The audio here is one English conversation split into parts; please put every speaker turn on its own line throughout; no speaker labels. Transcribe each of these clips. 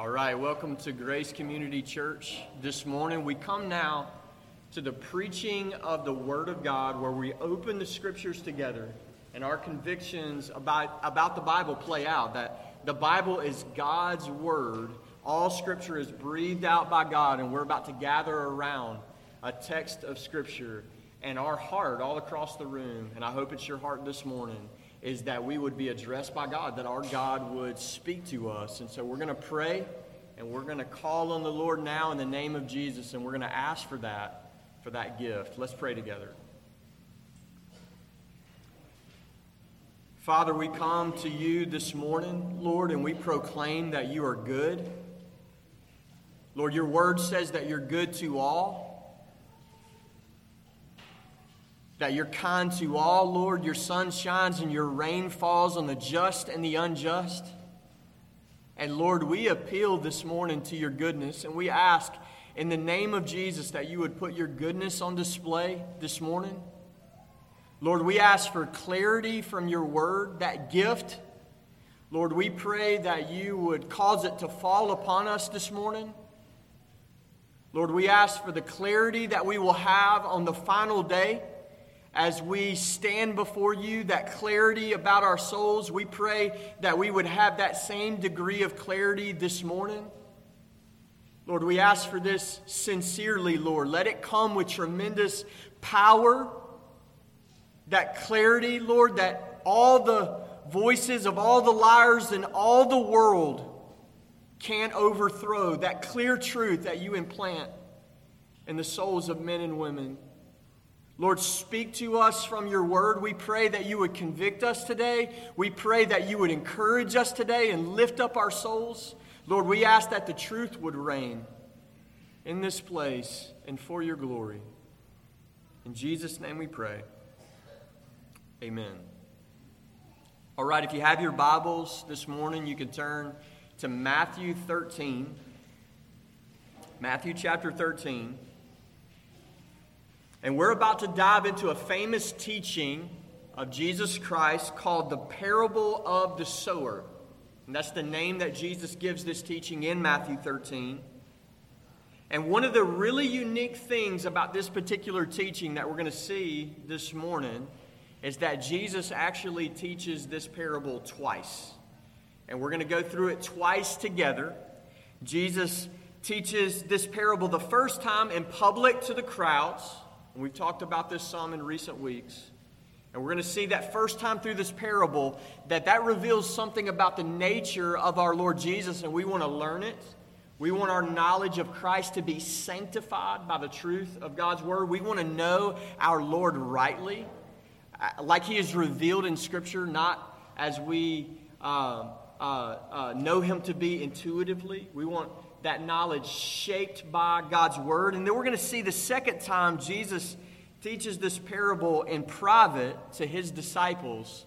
All right, welcome to Grace Community Church. This morning we come now to the preaching of the Word of God where we open the scriptures together and our convictions about, about the Bible play out. That the Bible is God's Word, all scripture is breathed out by God, and we're about to gather around a text of scripture. And our heart, all across the room, and I hope it's your heart this morning, is that we would be addressed by God, that our God would speak to us. And so we're going to pray and we're going to call on the Lord now in the name of Jesus and we're going to ask for that, for that gift. Let's pray together. Father, we come to you this morning, Lord, and we proclaim that you are good. Lord, your word says that you're good to all that you're kind to all, Lord. Your sun shines and your rain falls on the just and the unjust. And Lord, we appeal this morning to your goodness and we ask in the name of Jesus that you would put your goodness on display this morning. Lord, we ask for clarity from your word, that gift. Lord, we pray that you would cause it to fall upon us this morning. Lord, we ask for the clarity that we will have on the final day as we stand before you, that clarity about our souls, we pray that we would have that same degree of clarity this morning. Lord, we ask for this sincerely, Lord. Let it come with tremendous power, that clarity, Lord, that all the voices of all the liars in all the world can't overthrow, that clear truth that you implant in the souls of men and women. Lord, speak to us from your word. We pray that you would convict us today. We pray that you would encourage us today and lift up our souls. Lord, we ask that the truth would reign in this place and for your glory. In Jesus' name we pray. Amen. All right, if you have your Bibles this morning, you can turn to Matthew 13. Matthew chapter 13. And we're about to dive into a famous teaching of Jesus Christ called the parable of the sower. And that's the name that Jesus gives this teaching in Matthew 13. And one of the really unique things about this particular teaching that we're going to see this morning is that Jesus actually teaches this parable twice. And we're going to go through it twice together. Jesus teaches this parable the first time in public to the crowds. And we've talked about this some in recent weeks. And we're going to see that first time through this parable that that reveals something about the nature of our Lord Jesus, and we want to learn it. We want our knowledge of Christ to be sanctified by the truth of God's Word. We want to know our Lord rightly, uh, like He is revealed in Scripture, not as we uh, uh, uh, know Him to be intuitively. We want that knowledge shaped by God's word. And then we're going to see the second time Jesus teaches this parable in private to his disciples.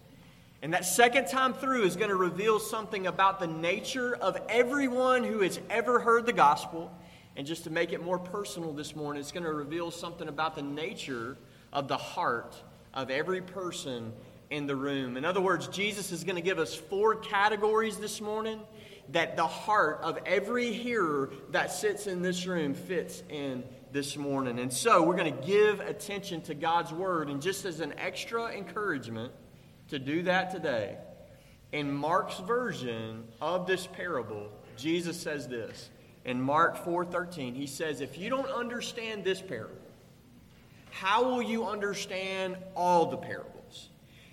And that second time through is going to reveal something about the nature of everyone who has ever heard the gospel. And just to make it more personal this morning, it's going to reveal something about the nature of the heart of every person in the room. In other words, Jesus is going to give us four categories this morning that the heart of every hearer that sits in this room fits in this morning. And so we're going to give attention to God's word. And just as an extra encouragement to do that today, in Mark's version of this parable, Jesus says this. In Mark 4:13, he says, "If you don't understand this parable, how will you understand all the parables?"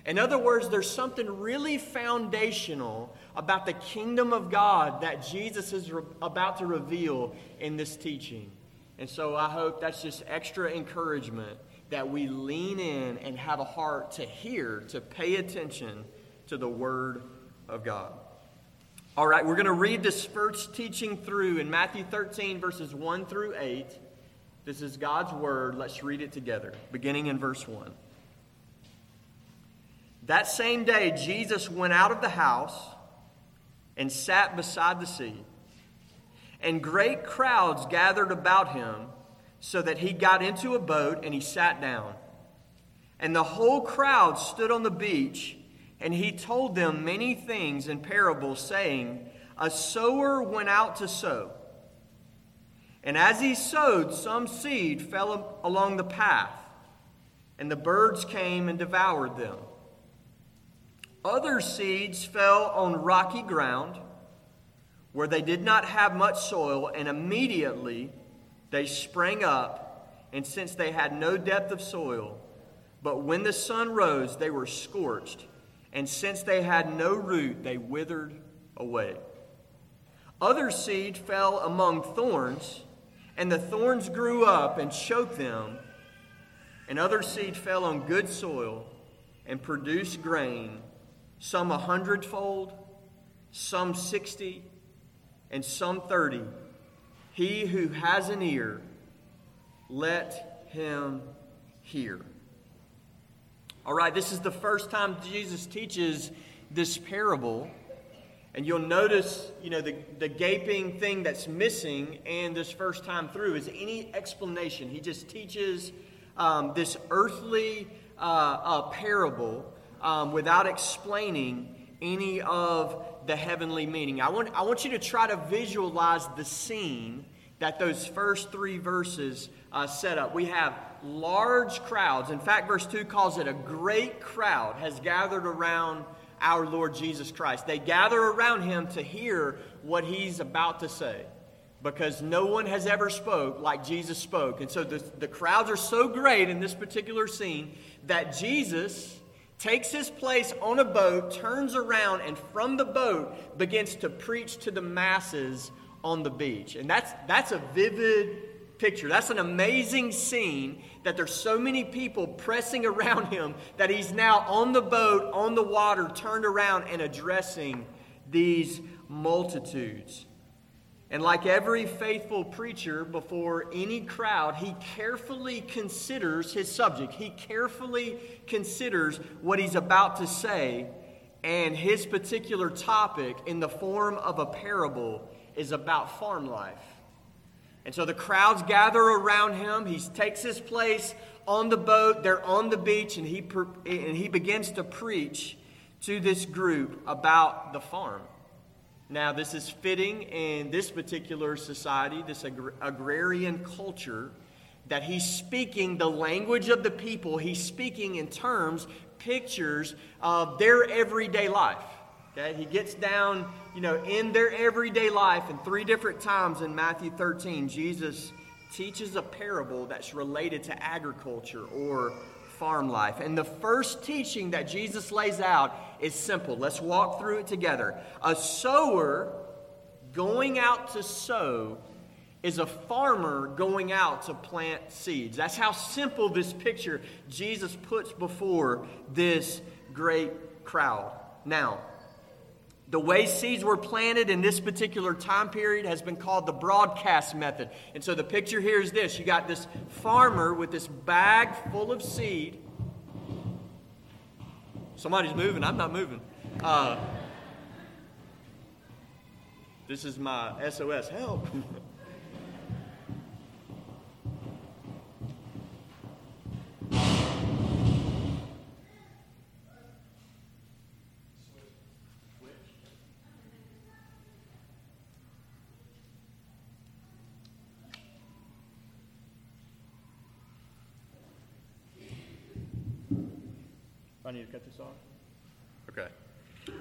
In other words, there's something really foundational about the kingdom of God that Jesus is re- about to reveal in this teaching. And so I hope that's just extra encouragement that we lean in and have a heart to hear, to pay attention to the Word of God. All right, we're going to read this first teaching through in Matthew 13, verses 1 through 8. This is God's Word. Let's read it together, beginning in verse 1. That same day, Jesus went out of the house and sat beside the sea. And great crowds gathered about him, so that he got into a boat and he sat down. And the whole crowd stood on the beach, and he told them many things in parables, saying, a sower went out to sow. And as he sowed, some seed fell along the path, and the birds came and devoured them. Other seeds fell on rocky ground where they did not have much soil, and immediately they sprang up, and since they had no depth of soil, but when the sun rose, they were scorched, and since they had no root, they withered away. Other seed fell among thorns, and the thorns grew up and choked them. And other seed fell on good soil and produced grain, some a hundredfold, some sixty, and some thirty. He who has an ear, let him hear. All right, this is the first time Jesus teaches this parable. And you'll notice, you know, the, the gaping thing that's missing and this first time through is any explanation. He just teaches um, this earthly uh, uh, parable um, without explaining any of the heavenly meaning. I want, I want you to try to visualize the scene that those first three verses uh, set up. We have large crowds. In fact, verse 2 calls it a great crowd has gathered around our Lord Jesus Christ. They gather around him to hear what he's about to say because no one has ever spoke like Jesus spoke. And so the, the crowds are so great in this particular scene that Jesus takes his place on a boat, turns around, and from the boat begins to preach to the masses on the beach. And that's, that's a vivid picture. That's an amazing scene that there's so many people pressing around him that he's now on the boat, on the water, turned around and addressing these multitudes. And like every faithful preacher before any crowd, he carefully considers his subject. He carefully considers what he's about to say. And his particular topic, in the form of a parable, is about farm life. And so the crowds gather around him. He takes his place on the boat. They're on the beach, and he, and he begins to preach to this group about the farm. Now, this is fitting in this particular society, this agr- agrarian culture, that he's speaking the language of the people. He's speaking in terms, pictures of their everyday life. Okay? He gets down, you know, in their everyday life, and three different times in Matthew 13, Jesus teaches a parable that's related to agriculture or farm life. And the first teaching that Jesus lays out is simple. Let's walk through it together. A sower going out to sow is a farmer going out to plant seeds. That's how simple this picture Jesus puts before this great crowd. Now, the way seeds were planted in this particular time period has been called the broadcast method. And so the picture here is this you got this farmer with this bag full of seed. Somebody's moving, I'm not moving. Uh, this is my SOS help. I need to cut this off? Okay.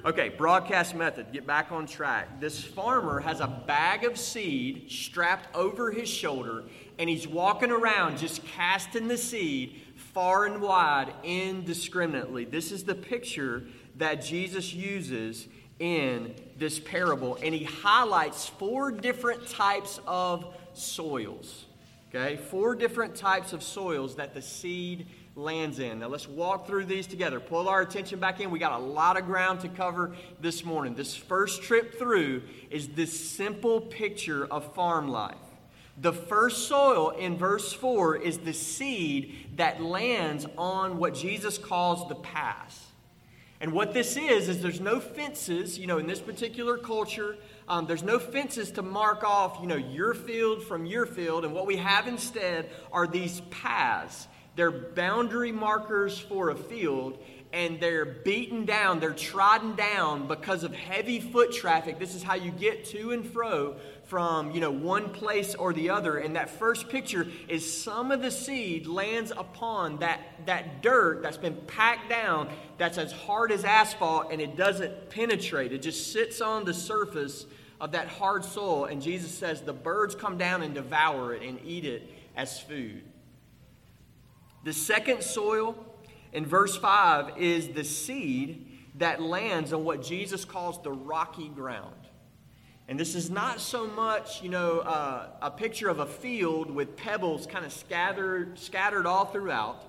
Okay, broadcast method. Get back on track. This farmer has a bag of seed strapped over his shoulder, and he's walking around just casting the seed far and wide indiscriminately. This is the picture that Jesus uses in this parable, and he highlights four different types of soils. Okay, four different types of soils that the seed lands in. Now let's walk through these together. Pull our attention back in. We got a lot of ground to cover this morning. This first trip through is this simple picture of farm life. The first soil in verse 4 is the seed that lands on what Jesus calls the path. And what this is, is there's no fences, you know, in this particular culture, um, there's no fences to mark off, you know, your field from your field. And what we have instead are these paths. They're boundary markers for a field, and they're beaten down, they're trodden down because of heavy foot traffic. This is how you get to and fro from, you know, one place or the other. And that first picture is some of the seed lands upon that, that dirt that's been packed down, that's as hard as asphalt, and it doesn't penetrate. It just sits on the surface of that hard soil. And Jesus says the birds come down and devour it and eat it as food. The second soil in verse 5 is the seed that lands on what Jesus calls the rocky ground. And this is not so much, you know, uh, a picture of a field with pebbles kind of scattered, scattered all throughout.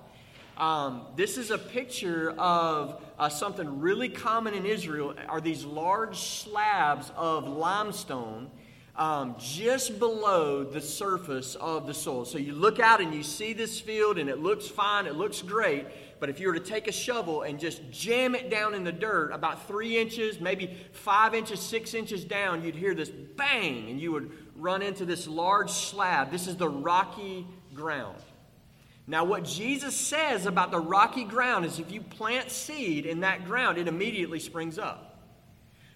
Um, this is a picture of uh, something really common in Israel are these large slabs of limestone um, just below the surface of the soil. So you look out and you see this field and it looks fine, it looks great. But if you were to take a shovel and just jam it down in the dirt about three inches, maybe five inches, six inches down, you'd hear this bang and you would run into this large slab. This is the rocky ground. Now, what Jesus says about the rocky ground is if you plant seed in that ground, it immediately springs up.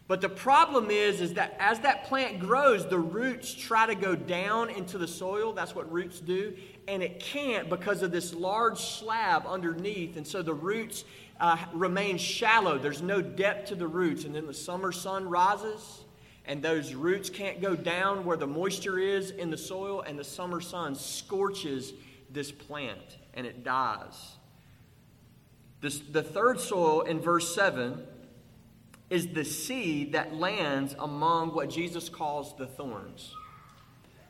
But the problem is, is that as that plant grows, the roots try to go down into the soil. That's what roots do. And it can't because of this large slab underneath. And so the roots uh, remain shallow. There's no depth to the roots. And then the summer sun rises, and those roots can't go down where the moisture is in the soil. And the summer sun scorches this plant, and it dies. This, the third soil in verse 7 is the seed that lands among what Jesus calls the thorns.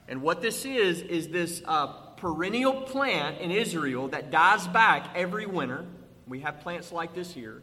And what this is, is this uh, perennial plant in Israel that dies back every winter. We have plants like this here.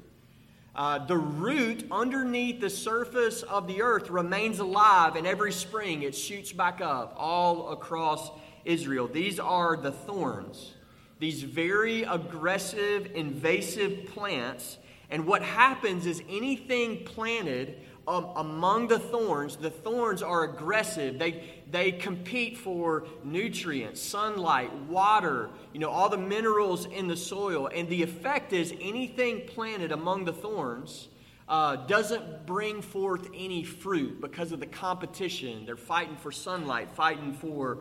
Uh, the root underneath the surface of the earth remains alive, and every spring it shoots back up all across Israel. These are the thorns, these very aggressive, invasive plants and what happens is anything planted um, among the thorns, the thorns are aggressive. They, they compete for nutrients, sunlight, water, you know, all the minerals in the soil. And the effect is anything planted among the thorns uh, doesn't bring forth any fruit because of the competition. They're fighting for sunlight, fighting for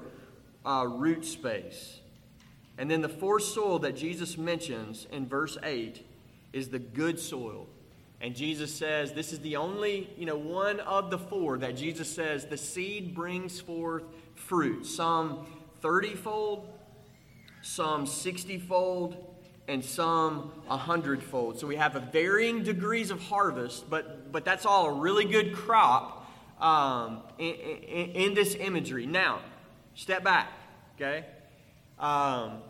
uh, root space. And then the fourth soil that Jesus mentions in verse 8 is the good soil. And Jesus says this is the only, you know, one of the four that Jesus says the seed brings forth fruit. Some 30 fold, some 60 fold, and some 100 fold. So we have a varying degrees of harvest, but, but that's all a really good crop um, in, in, in, this imagery. Now, step back, okay? Um,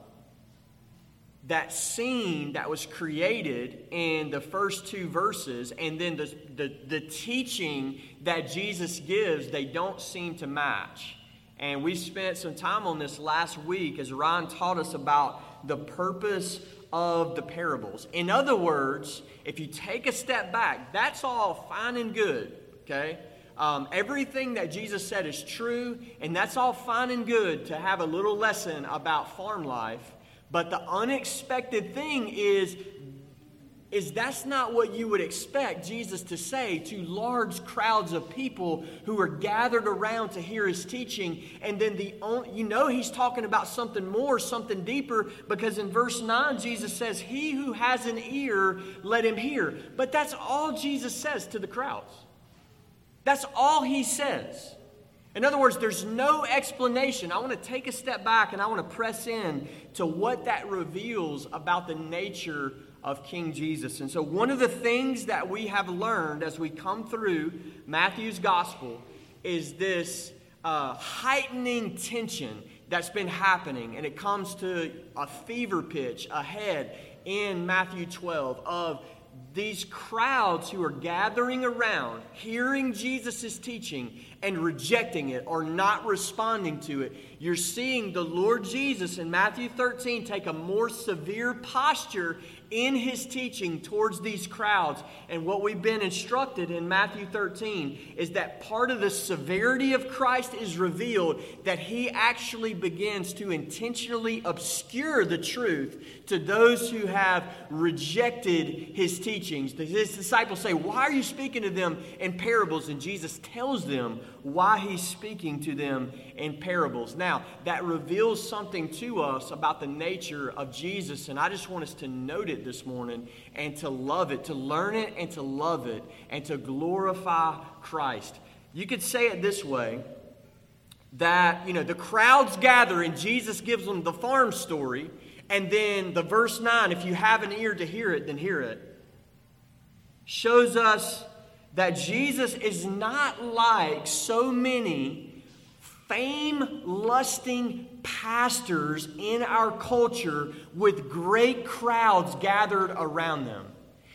that scene that was created in the first two verses and then the, the, the, teaching that Jesus gives, they don't seem to match. And we spent some time on this last week as Ryan taught us about the purpose of the parables. In other words, if you take a step back, that's all fine and good, okay? Um, everything that Jesus said is true, and that's all fine and good to have a little lesson about farm life. But the unexpected thing is, is that's not what you would expect Jesus to say to large crowds of people who are gathered around to hear his teaching. And then the you know he's talking about something more, something deeper, because in verse 9 Jesus says, He who has an ear, let him hear. But that's all Jesus says to the crowds. That's all he says. In other words, there's no explanation. I want to take a step back and I want to press in to what that reveals about the nature of King Jesus. And so, one of the things that we have learned as we come through Matthew's gospel is this uh, heightening tension that's been happening. And it comes to a fever pitch ahead in Matthew 12 of these crowds who are gathering around, hearing Jesus' teaching and rejecting it or not responding to it, you're seeing the Lord Jesus in Matthew 13 take a more severe posture in his teaching towards these crowds. And what we've been instructed in Matthew 13 is that part of the severity of Christ is revealed, that he actually begins to intentionally obscure the truth to those who have rejected his teachings. His disciples say, Why are you speaking to them in parables? And Jesus tells them why he's speaking to them in parables. Now, that reveals something to us about the nature of Jesus, and I just want us to note it this morning and to love it, to learn it and to love it, and to glorify Christ. You could say it this way that, you know, the crowds gather and Jesus gives them the farm story, and then the verse 9, if you have an ear to hear it, then hear it, shows us that Jesus is not like so many fame lusting pastors in our culture with great crowds gathered around them.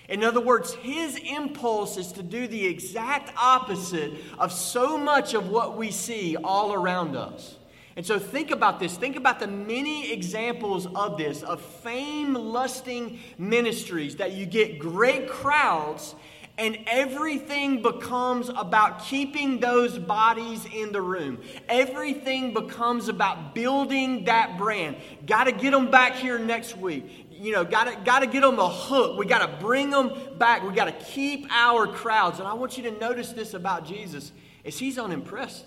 In other words, his impulse is to do the exact opposite of so much of what we see all around us. And so think about this. Think about the many examples of this, of fame lusting ministries that you get great crowds and everything becomes about keeping those bodies in the room. Everything becomes about building that brand. Got to get them back here next week. You know, got to got to get them a hook. We got to bring them back. We got to keep our crowds. And I want you to notice this about Jesus: is he's unimpressed.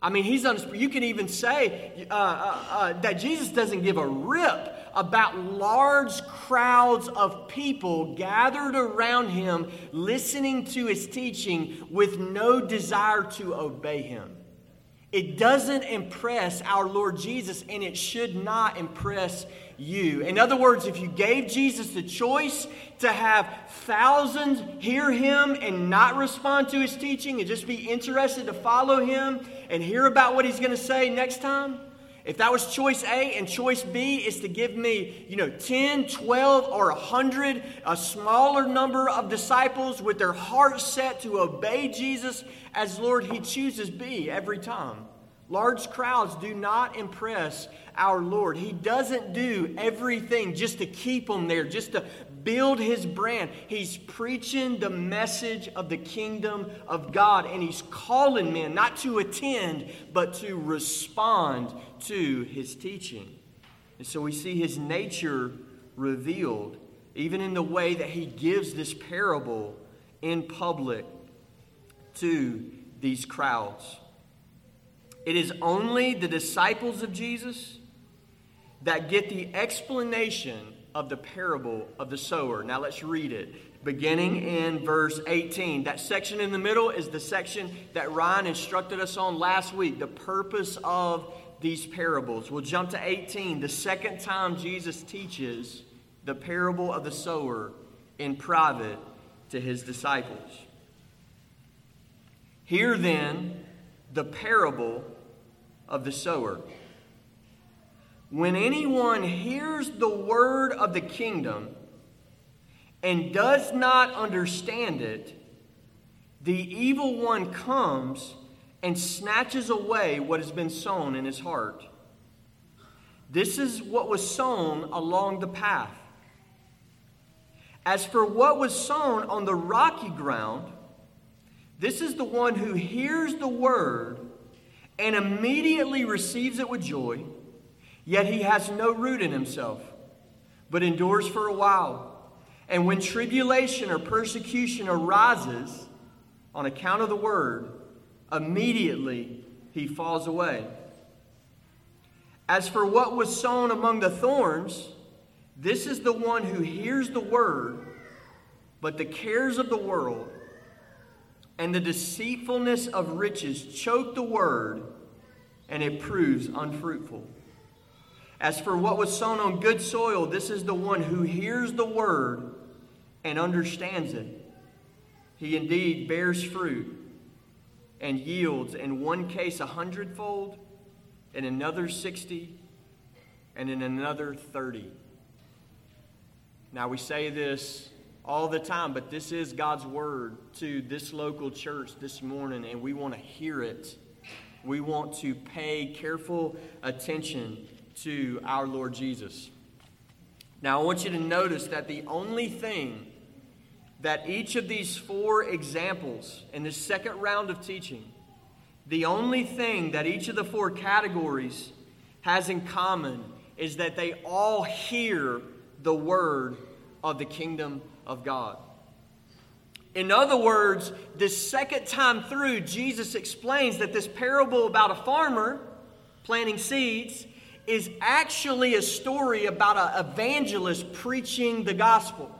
I mean, he's. You can even say uh, uh, uh, that Jesus doesn't give a rip about large crowds of people gathered around him, listening to his teaching with no desire to obey him. It doesn't impress our Lord Jesus, and it should not impress you. In other words, if you gave Jesus the choice to have thousands hear him and not respond to his teaching and just be interested to follow him and hear about what he's going to say next time, if that was choice A and choice B is to give me, you know, 10, 12, or 100, a smaller number of disciples with their heart set to obey Jesus as Lord, He chooses B every time. Large crowds do not impress our Lord. He doesn't do everything just to keep them there, just to build his brand. He's preaching the message of the kingdom of God, and he's calling men not to attend, but to respond to his teaching. And so we see his nature revealed, even in the way that he gives this parable in public to these crowds. It is only the disciples of Jesus that get the explanation of the parable of the sower. Now let's read it. Beginning in verse 18. That section in the middle is the section that Ryan instructed us on last week, the purpose of these parables. We'll jump to 18, the second time Jesus teaches the parable of the sower in private to his disciples. Hear then the parable of the sower. When anyone hears the word of the kingdom and does not understand it, the evil one comes and snatches away what has been sown in his heart. This is what was sown along the path. As for what was sown on the rocky ground, this is the one who hears the word and immediately receives it with joy. Yet he has no root in himself, but endures for a while. And when tribulation or persecution arises on account of the word, immediately he falls away. As for what was sown among the thorns, this is the one who hears the word, but the cares of the world and the deceitfulness of riches choke the word, and it proves unfruitful. As for what was sown on good soil, this is the one who hears the word and understands it. He indeed bears fruit and yields in one case a hundredfold, in another sixty, and in another thirty. Now we say this all the time, but this is God's word to this local church this morning, and we want to hear it. We want to pay careful attention to our Lord Jesus. Now, I want you to notice that the only thing that each of these four examples in this second round of teaching, the only thing that each of the four categories has in common is that they all hear the word of the kingdom of God. In other words, this second time through, Jesus explains that this parable about a farmer planting seeds is actually a story about an evangelist preaching the gospel.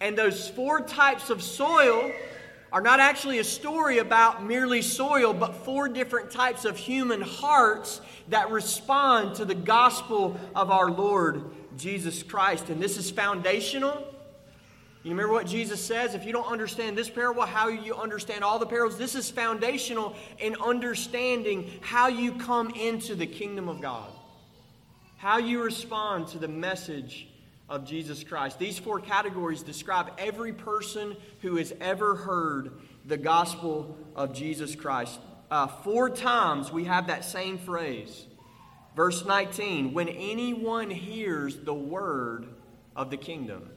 And those four types of soil are not actually a story about merely soil, but four different types of human hearts that respond to the gospel of our Lord Jesus Christ. And this is foundational. You remember what Jesus says? If you don't understand this parable, how you understand all the parables? This is foundational in understanding how you come into the kingdom of God, how you respond to the message of Jesus Christ. These four categories describe every person who has ever heard the gospel of Jesus Christ. Uh, four times we have that same phrase. Verse 19, when anyone hears the word of the kingdom.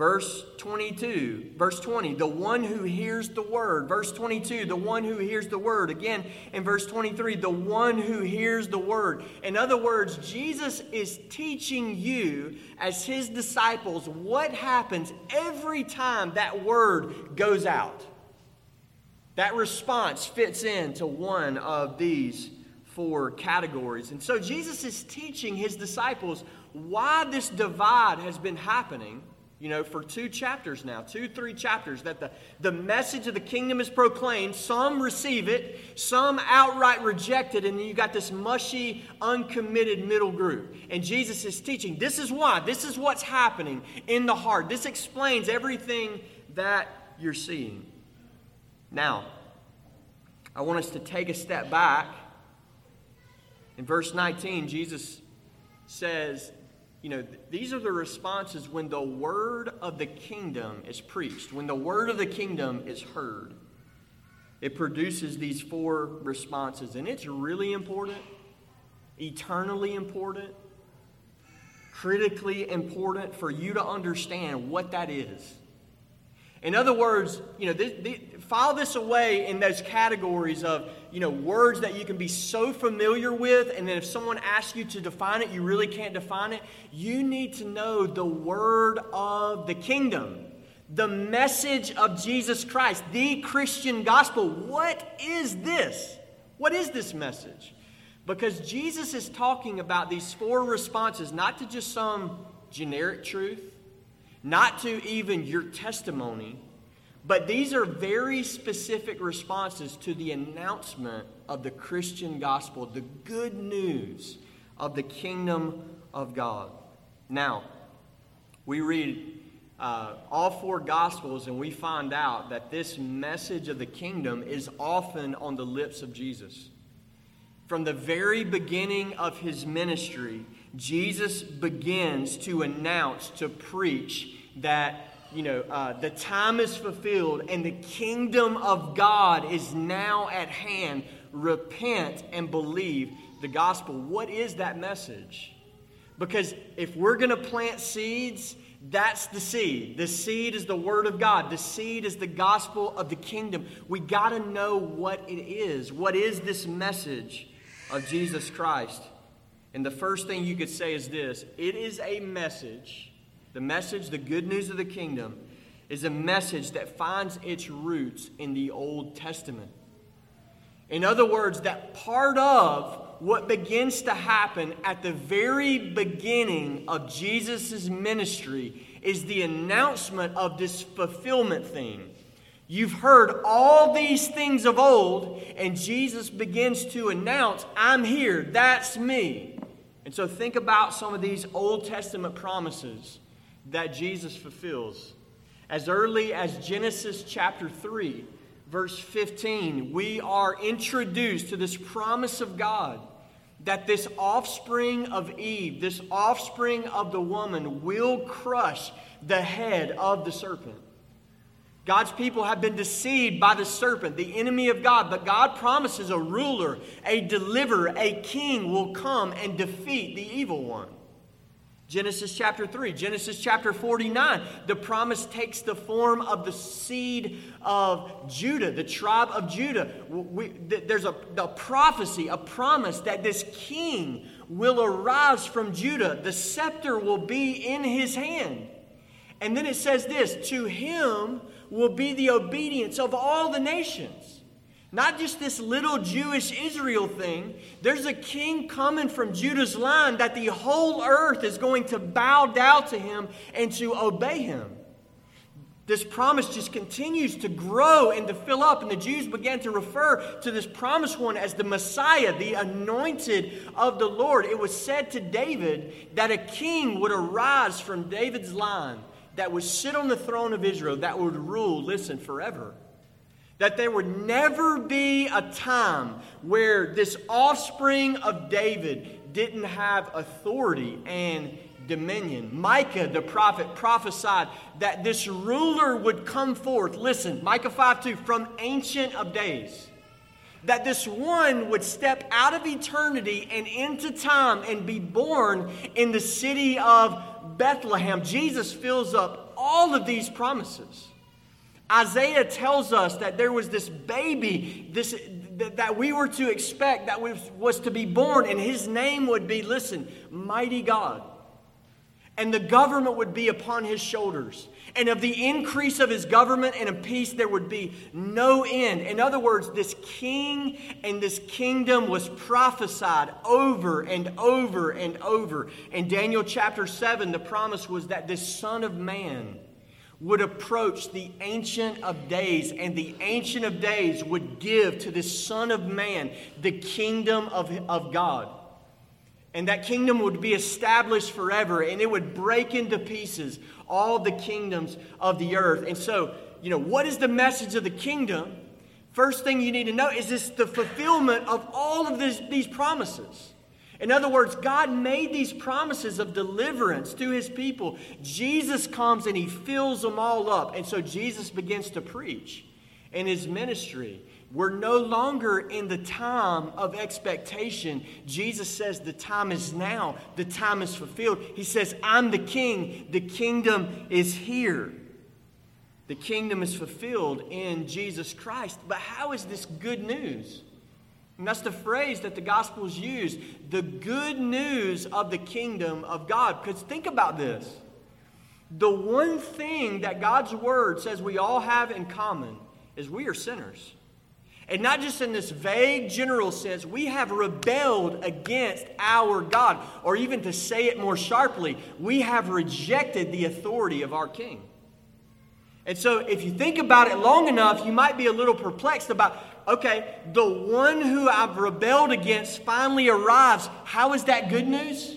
Verse 22, verse 20, the one who hears the word. Verse 22, the one who hears the word. Again, in verse 23, the one who hears the word. In other words, Jesus is teaching you, as his disciples, what happens every time that word goes out. That response fits into one of these four categories. And so Jesus is teaching his disciples why this divide has been happening you know, for two chapters now, two, three chapters, that the, the message of the kingdom is proclaimed. Some receive it, some outright reject it, and you got this mushy, uncommitted middle group. And Jesus is teaching this is why, this is what's happening in the heart. This explains everything that you're seeing. Now, I want us to take a step back. In verse 19, Jesus says, you know, these are the responses when the word of the kingdom is preached, when the word of the kingdom is heard. It produces these four responses, and it's really important, eternally important, critically important for you to understand what that is. In other words, you know, this, this, file this away in those categories of, you know, words that you can be so familiar with, and then if someone asks you to define it, you really can't define it. You need to know the word of the kingdom, the message of Jesus Christ, the Christian gospel. What is this? What is this message? Because Jesus is talking about these four responses, not to just some generic truth not to even your testimony, but these are very specific responses to the announcement of the Christian gospel, the good news of the kingdom of God. Now, we read uh, all four gospels and we find out that this message of the kingdom is often on the lips of Jesus. From the very beginning of his ministry, Jesus begins to announce, to preach that you know, uh, the time is fulfilled and the kingdom of God is now at hand. Repent and believe the gospel. What is that message? Because if we're going to plant seeds, that's the seed. The seed is the word of God. The seed is the gospel of the kingdom. We got to know what it is. What is this message of Jesus Christ? And the first thing you could say is this it is a message, the message, the good news of the kingdom, is a message that finds its roots in the Old Testament. In other words, that part of what begins to happen at the very beginning of Jesus' ministry is the announcement of this fulfillment theme. You've heard all these things of old, and Jesus begins to announce, I'm here, that's me. And so think about some of these Old Testament promises that Jesus fulfills. As early as Genesis chapter 3, verse 15, we are introduced to this promise of God that this offspring of Eve, this offspring of the woman, will crush the head of the serpent. God's people have been deceived by the serpent, the enemy of God, but God promises a ruler, a deliverer, a king will come and defeat the evil one. Genesis chapter 3, Genesis chapter 49. The promise takes the form of the seed of Judah, the tribe of Judah. We, there's a, a prophecy, a promise that this king will arise from Judah. The scepter will be in his hand. And then it says this To him will be the obedience of all the nations. Not just this little Jewish Israel thing. There's a king coming from Judah's line that the whole earth is going to bow down to him and to obey him. This promise just continues to grow and to fill up, and the Jews began to refer to this promised one as the Messiah, the anointed of the Lord. It was said to David that a king would arise from David's line that would sit on the throne of Israel, that would rule, listen, forever that there would never be a time where this offspring of David didn't have authority and dominion. Micah, the prophet, prophesied that this ruler would come forth. Listen, Micah 5 2, from ancient of days. That this one would step out of eternity and into time and be born in the city of Bethlehem. Jesus fills up all of these promises. Isaiah tells us that there was this baby this, that we were to expect that was, was to be born, and his name would be, listen, Mighty God. And the government would be upon his shoulders. And of the increase of his government and of peace, there would be no end. In other words, this king and this kingdom was prophesied over and over and over. In Daniel chapter 7, the promise was that this Son of Man would approach the Ancient of Days, and the Ancient of Days would give to the Son of Man the kingdom of, of God. And that kingdom would be established forever, and it would break into pieces all the kingdoms of the earth. And so, you know, what is the message of the kingdom? First thing you need to know is this the fulfillment of all of this, these promises. In other words, God made these promises of deliverance to his people. Jesus comes and he fills them all up. And so Jesus begins to preach in his ministry. We're no longer in the time of expectation. Jesus says the time is now, the time is fulfilled. He says, I'm the king, the kingdom is here. The kingdom is fulfilled in Jesus Christ. But how is this good news? And that's the phrase that the Gospels use the good news of the kingdom of God. Because think about this the one thing that God's word says we all have in common is we are sinners. And not just in this vague general sense, we have rebelled against our God. Or even to say it more sharply, we have rejected the authority of our King. And so, if you think about it long enough, you might be a little perplexed about okay, the one who I've rebelled against finally arrives. How is that good news?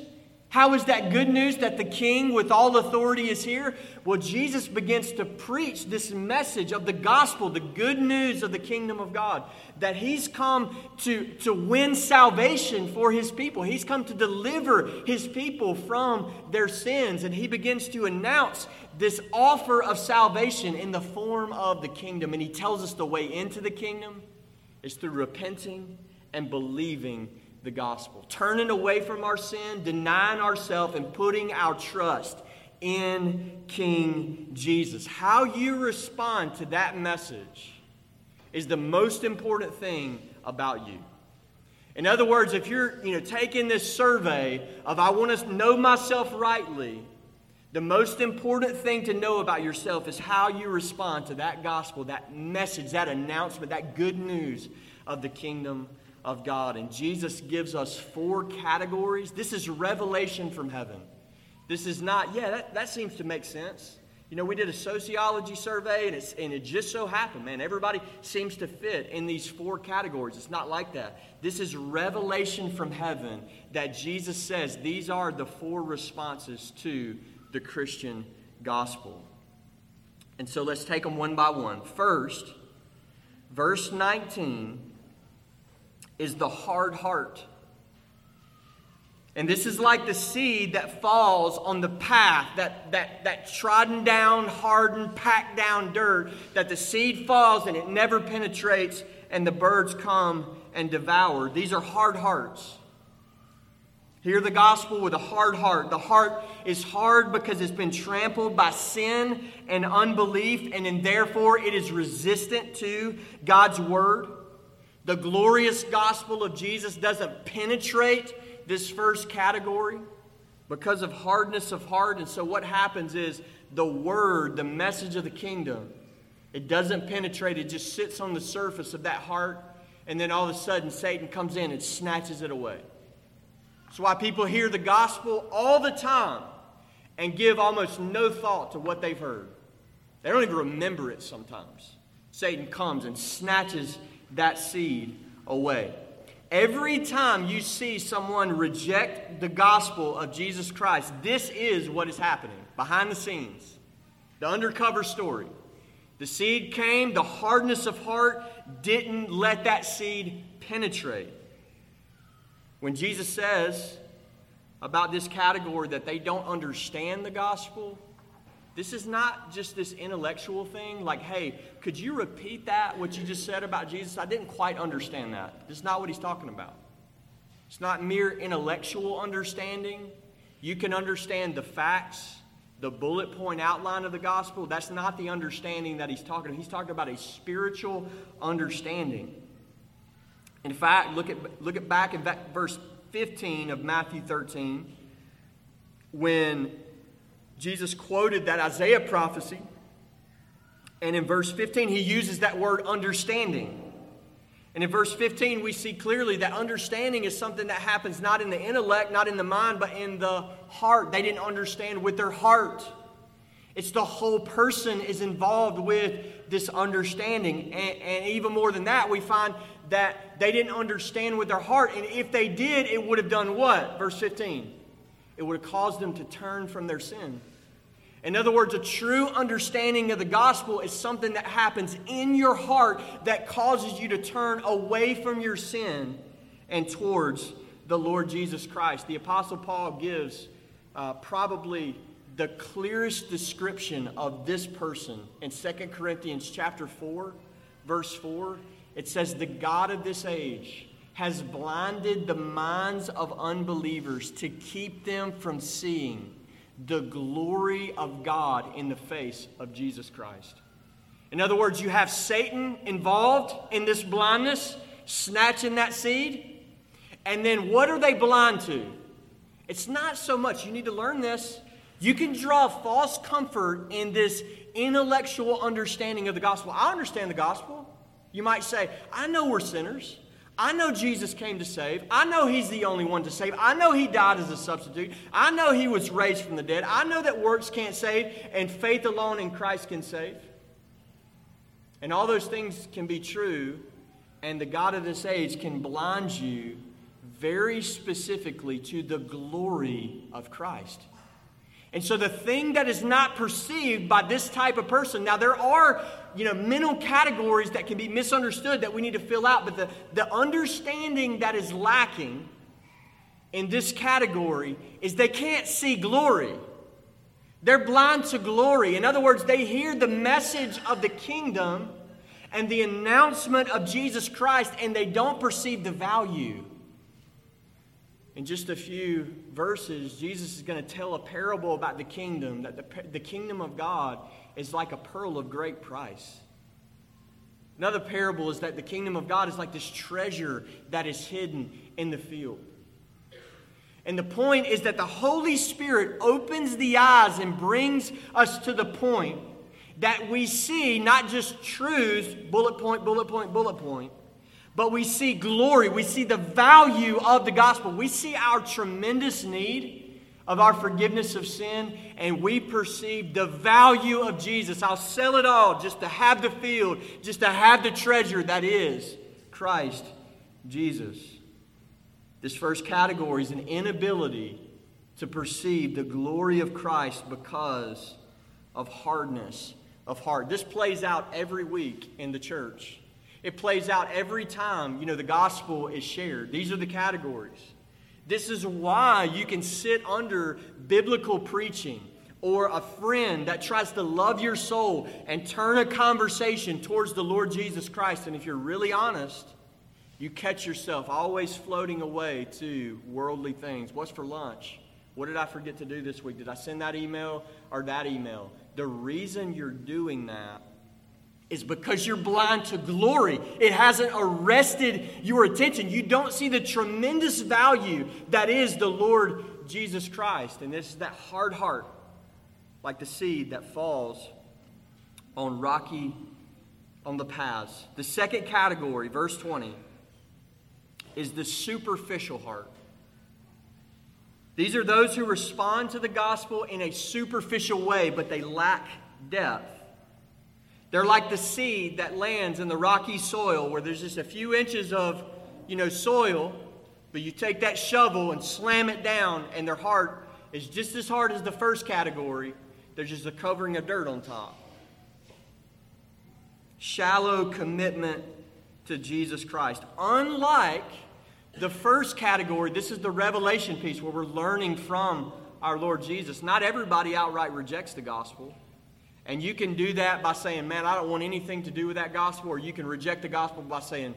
How is that good news that the king with all authority is here? Well, Jesus begins to preach this message of the gospel, the good news of the kingdom of God, that he's come to, to win salvation for his people. He's come to deliver his people from their sins. And he begins to announce this offer of salvation in the form of the kingdom. And he tells us the way into the kingdom is through repenting and believing the gospel, turning away from our sin, denying ourselves, and putting our trust in King Jesus. How you respond to that message is the most important thing about you. In other words, if you're you know, taking this survey of I want to know myself rightly, the most important thing to know about yourself is how you respond to that gospel, that message, that announcement, that good news of the kingdom of God. And Jesus gives us four categories. This is revelation from heaven. This is not, yeah, that, that seems to make sense. You know, we did a sociology survey, and, it's, and it just so happened, man, everybody seems to fit in these four categories. It's not like that. This is revelation from heaven that Jesus says these are the four responses to the Christian gospel. And so let's take them one by one. First, verse 19 is the hard heart. And this is like the seed that falls on the path, that, that, that trodden down, hardened, packed down dirt, that the seed falls and it never penetrates, and the birds come and devour. These are hard hearts. Hear the gospel with a hard heart. The heart is hard because it's been trampled by sin and unbelief, and then therefore it is resistant to God's word. The glorious gospel of Jesus doesn't penetrate this first category because of hardness of heart. And so what happens is the word, the message of the kingdom, it doesn't penetrate, it just sits on the surface of that heart, and then all of a sudden Satan comes in and snatches it away. That's why people hear the gospel all the time and give almost no thought to what they've heard. They don't even remember it sometimes. Satan comes and snatches that seed away. Every time you see someone reject the gospel of Jesus Christ, this is what is happening behind the scenes. The undercover story. The seed came, the hardness of heart didn't let that seed penetrate. When Jesus says about this category that they don't understand the gospel, this is not just this intellectual thing, like, hey, could you repeat that, what you just said about Jesus? I didn't quite understand that. Is not what he's talking about. It's not mere intellectual understanding. You can understand the facts, the bullet point outline of the gospel. That's not the understanding that he's talking about. He's talking about a spiritual understanding. In fact, look at, look at back in verse 15 of Matthew 13 when Jesus quoted that Isaiah prophecy. And in verse 15, he uses that word understanding. And in verse 15, we see clearly that understanding is something that happens not in the intellect, not in the mind, but in the heart. They didn't understand with their heart. It's the whole person is involved with this understanding. And, and, even more than that, we find that they didn't understand with their heart. And if they did, it would have done what? Verse 15. It would have caused them to turn from their sin. In other words, a true understanding of the gospel is something that happens in your heart that causes you to turn away from your sin and towards the Lord Jesus Christ. The Apostle Paul gives uh, probably the clearest description of this person in 2 Corinthians chapter 4, verse 4. It says, The God of this age has blinded the minds of unbelievers to keep them from seeing the glory of God in the face of Jesus Christ. In other words, you have Satan involved in this blindness, snatching that seed. And then what are they blind to? It's not so much, you need to learn this. You can draw false comfort in this intellectual understanding of the gospel. I understand the gospel. You might say, I know we're sinners. I know Jesus came to save. I know He's the only one to save. I know He died as a substitute. I know He was raised from the dead. I know that works can't save and faith alone in Christ can save. And all those things can be true, and the God of this age can blind you very specifically to the glory of Christ. And so the thing that is not perceived by this type of person, now there are, you know, mental categories that can be misunderstood that we need to fill out, but the, the understanding that is lacking in this category is they can't see glory. They're blind to glory. In other words, they hear the message of the kingdom and the announcement of Jesus Christ and they don't perceive the value in just a few verses, Jesus is going to tell a parable about the kingdom, that the, the kingdom of God is like a pearl of great price. Another parable is that the kingdom of God is like this treasure that is hidden in the field. And the point is that the Holy Spirit opens the eyes and brings us to the point that we see not just truths, bullet point, bullet point, bullet point, but we see glory. We see the value of the gospel. We see our tremendous need of our forgiveness of sin, and we perceive the value of Jesus. I'll sell it all just to have the field, just to have the treasure that is Christ Jesus. This first category is an inability to perceive the glory of Christ because of hardness of heart. This plays out every week in the church. It plays out every time, you know, the gospel is shared. These are the categories. This is why you can sit under biblical preaching or a friend that tries to love your soul and turn a conversation towards the Lord Jesus Christ. And if you're really honest, you catch yourself always floating away to worldly things. What's for lunch? What did I forget to do this week? Did I send that email or that email? The reason you're doing that is because you're blind to glory. It hasn't arrested your attention. You don't see the tremendous value that is the Lord Jesus Christ. And this is that hard heart, like the seed that falls on rocky on the paths. The second category, verse 20, is the superficial heart. These are those who respond to the gospel in a superficial way, but they lack depth. They're like the seed that lands in the rocky soil where there's just a few inches of, you know, soil, but you take that shovel and slam it down, and their heart is just as hard as the first category. There's just a covering of dirt on top. Shallow commitment to Jesus Christ. Unlike the first category, this is the revelation piece where we're learning from our Lord Jesus. Not everybody outright rejects the gospel. And you can do that by saying, Man, I don't want anything to do with that gospel. Or you can reject the gospel by saying,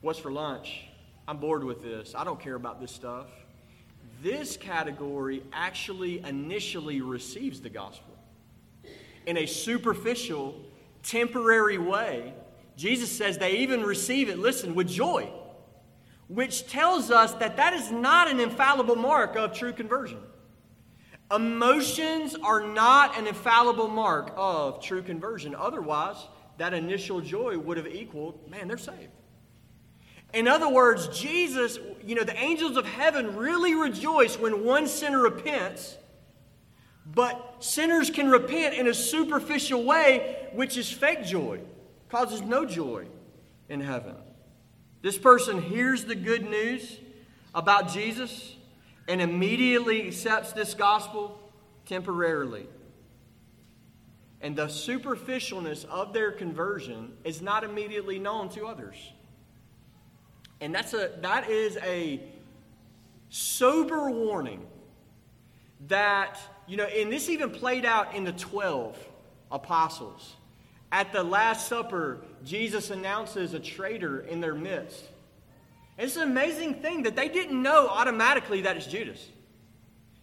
What's for lunch? I'm bored with this. I don't care about this stuff. This category actually initially receives the gospel in a superficial, temporary way. Jesus says they even receive it, listen, with joy which tells us that that is not an infallible mark of true conversion. Emotions are not an infallible mark of true conversion. Otherwise, that initial joy would have equaled, man, they're saved. In other words, Jesus, you know, the angels of heaven really rejoice when one sinner repents, but sinners can repent in a superficial way, which is fake joy, causes no joy in heaven. This person hears the good news about Jesus and immediately accepts this gospel temporarily. And the superficialness of their conversion is not immediately known to others. And that's a, that is a sober warning that, you know, and this even played out in the 12 apostles. At the Last Supper, Jesus announces a traitor in their midst. It's an amazing thing that they didn't know automatically that it's Judas.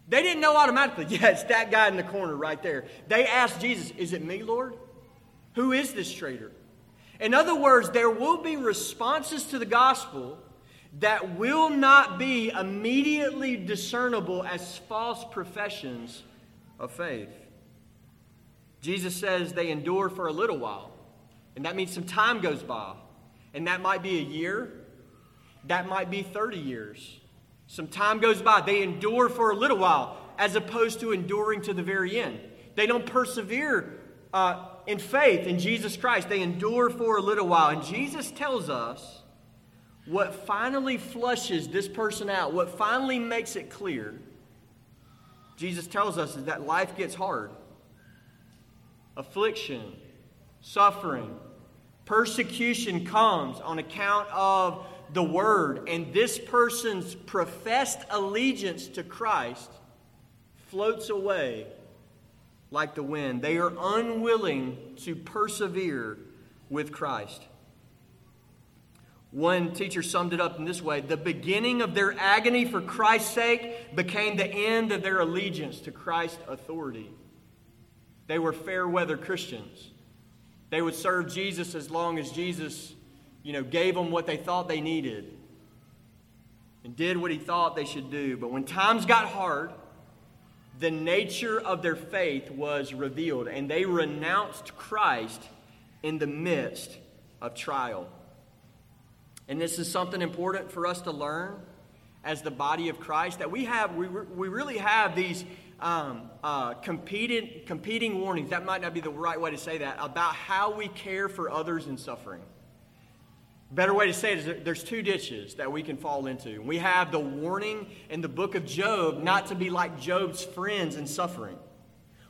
They didn't know automatically, yeah, it's that guy in the corner right there. They asked Jesus, Is it me, Lord? Who is this traitor? In other words, there will be responses to the gospel that will not be immediately discernible as false professions of faith. Jesus says they endure for a little while. And that means some time goes by. And that might be a year, that might be 30 years. Some time goes by. They endure for a little while as opposed to enduring to the very end. They don't persevere uh, in faith in Jesus Christ, they endure for a little while. And Jesus tells us what finally flushes this person out, what finally makes it clear. Jesus tells us is that life gets hard affliction, suffering, persecution comes on account of the word, and this person's professed allegiance to Christ floats away like the wind. They are unwilling to persevere with Christ. One teacher summed it up in this way The beginning of their agony for Christ's sake became the end of their allegiance to Christ's authority. They were fair weather Christians. They would serve Jesus as long as Jesus, you know, gave them what they thought they needed and did what he thought they should do. But when times got hard, the nature of their faith was revealed, and they renounced Christ in the midst of trial. And this is something important for us to learn as the body of Christ that we have, we, we really have these um, uh, competing, competing warnings, that might not be the right way to say that, about how we care for others in suffering. Better way to say it is there's two ditches that we can fall into. We have the warning in the book of Job not to be like Job's friends in suffering.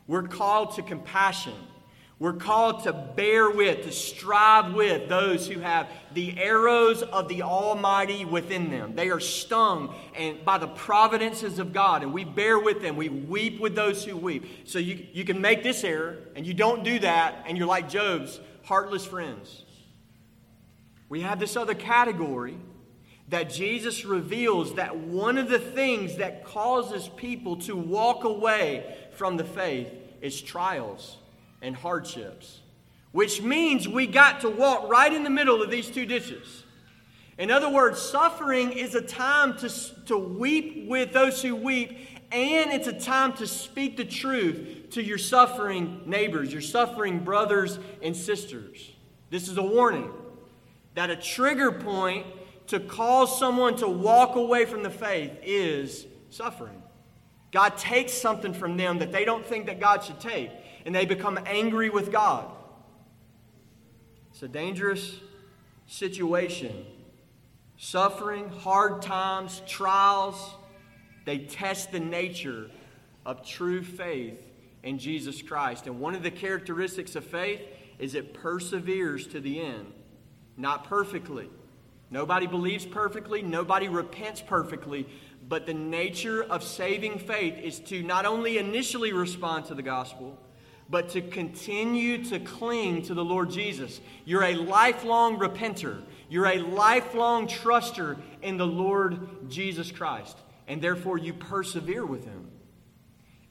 We're called to compassion we're called to bear with, to strive with those who have the arrows of the Almighty within them. They are stung and by the providences of God, and we bear with them. We weep with those who weep. So you, you can make this error, and you don't do that, and you're like Job's heartless friends. We have this other category that Jesus reveals that one of the things that causes people to walk away from the faith is trials and hardships, which means we got to walk right in the middle of these two ditches. In other words, suffering is a time to, to weep with those who weep, and it's a time to speak the truth to your suffering neighbors, your suffering brothers and sisters. This is a warning that a trigger point to cause someone to walk away from the faith is suffering. God takes something from them that they don't think that God should take, and they become angry with God. It's a dangerous situation. Suffering, hard times, trials, they test the nature of true faith in Jesus Christ. And one of the characteristics of faith is it perseveres to the end. Not perfectly. Nobody believes perfectly, nobody repents perfectly, but the nature of saving faith is to not only initially respond to the gospel, but to continue to cling to the Lord Jesus. You're a lifelong repenter. You're a lifelong truster in the Lord Jesus Christ. And therefore, you persevere with Him.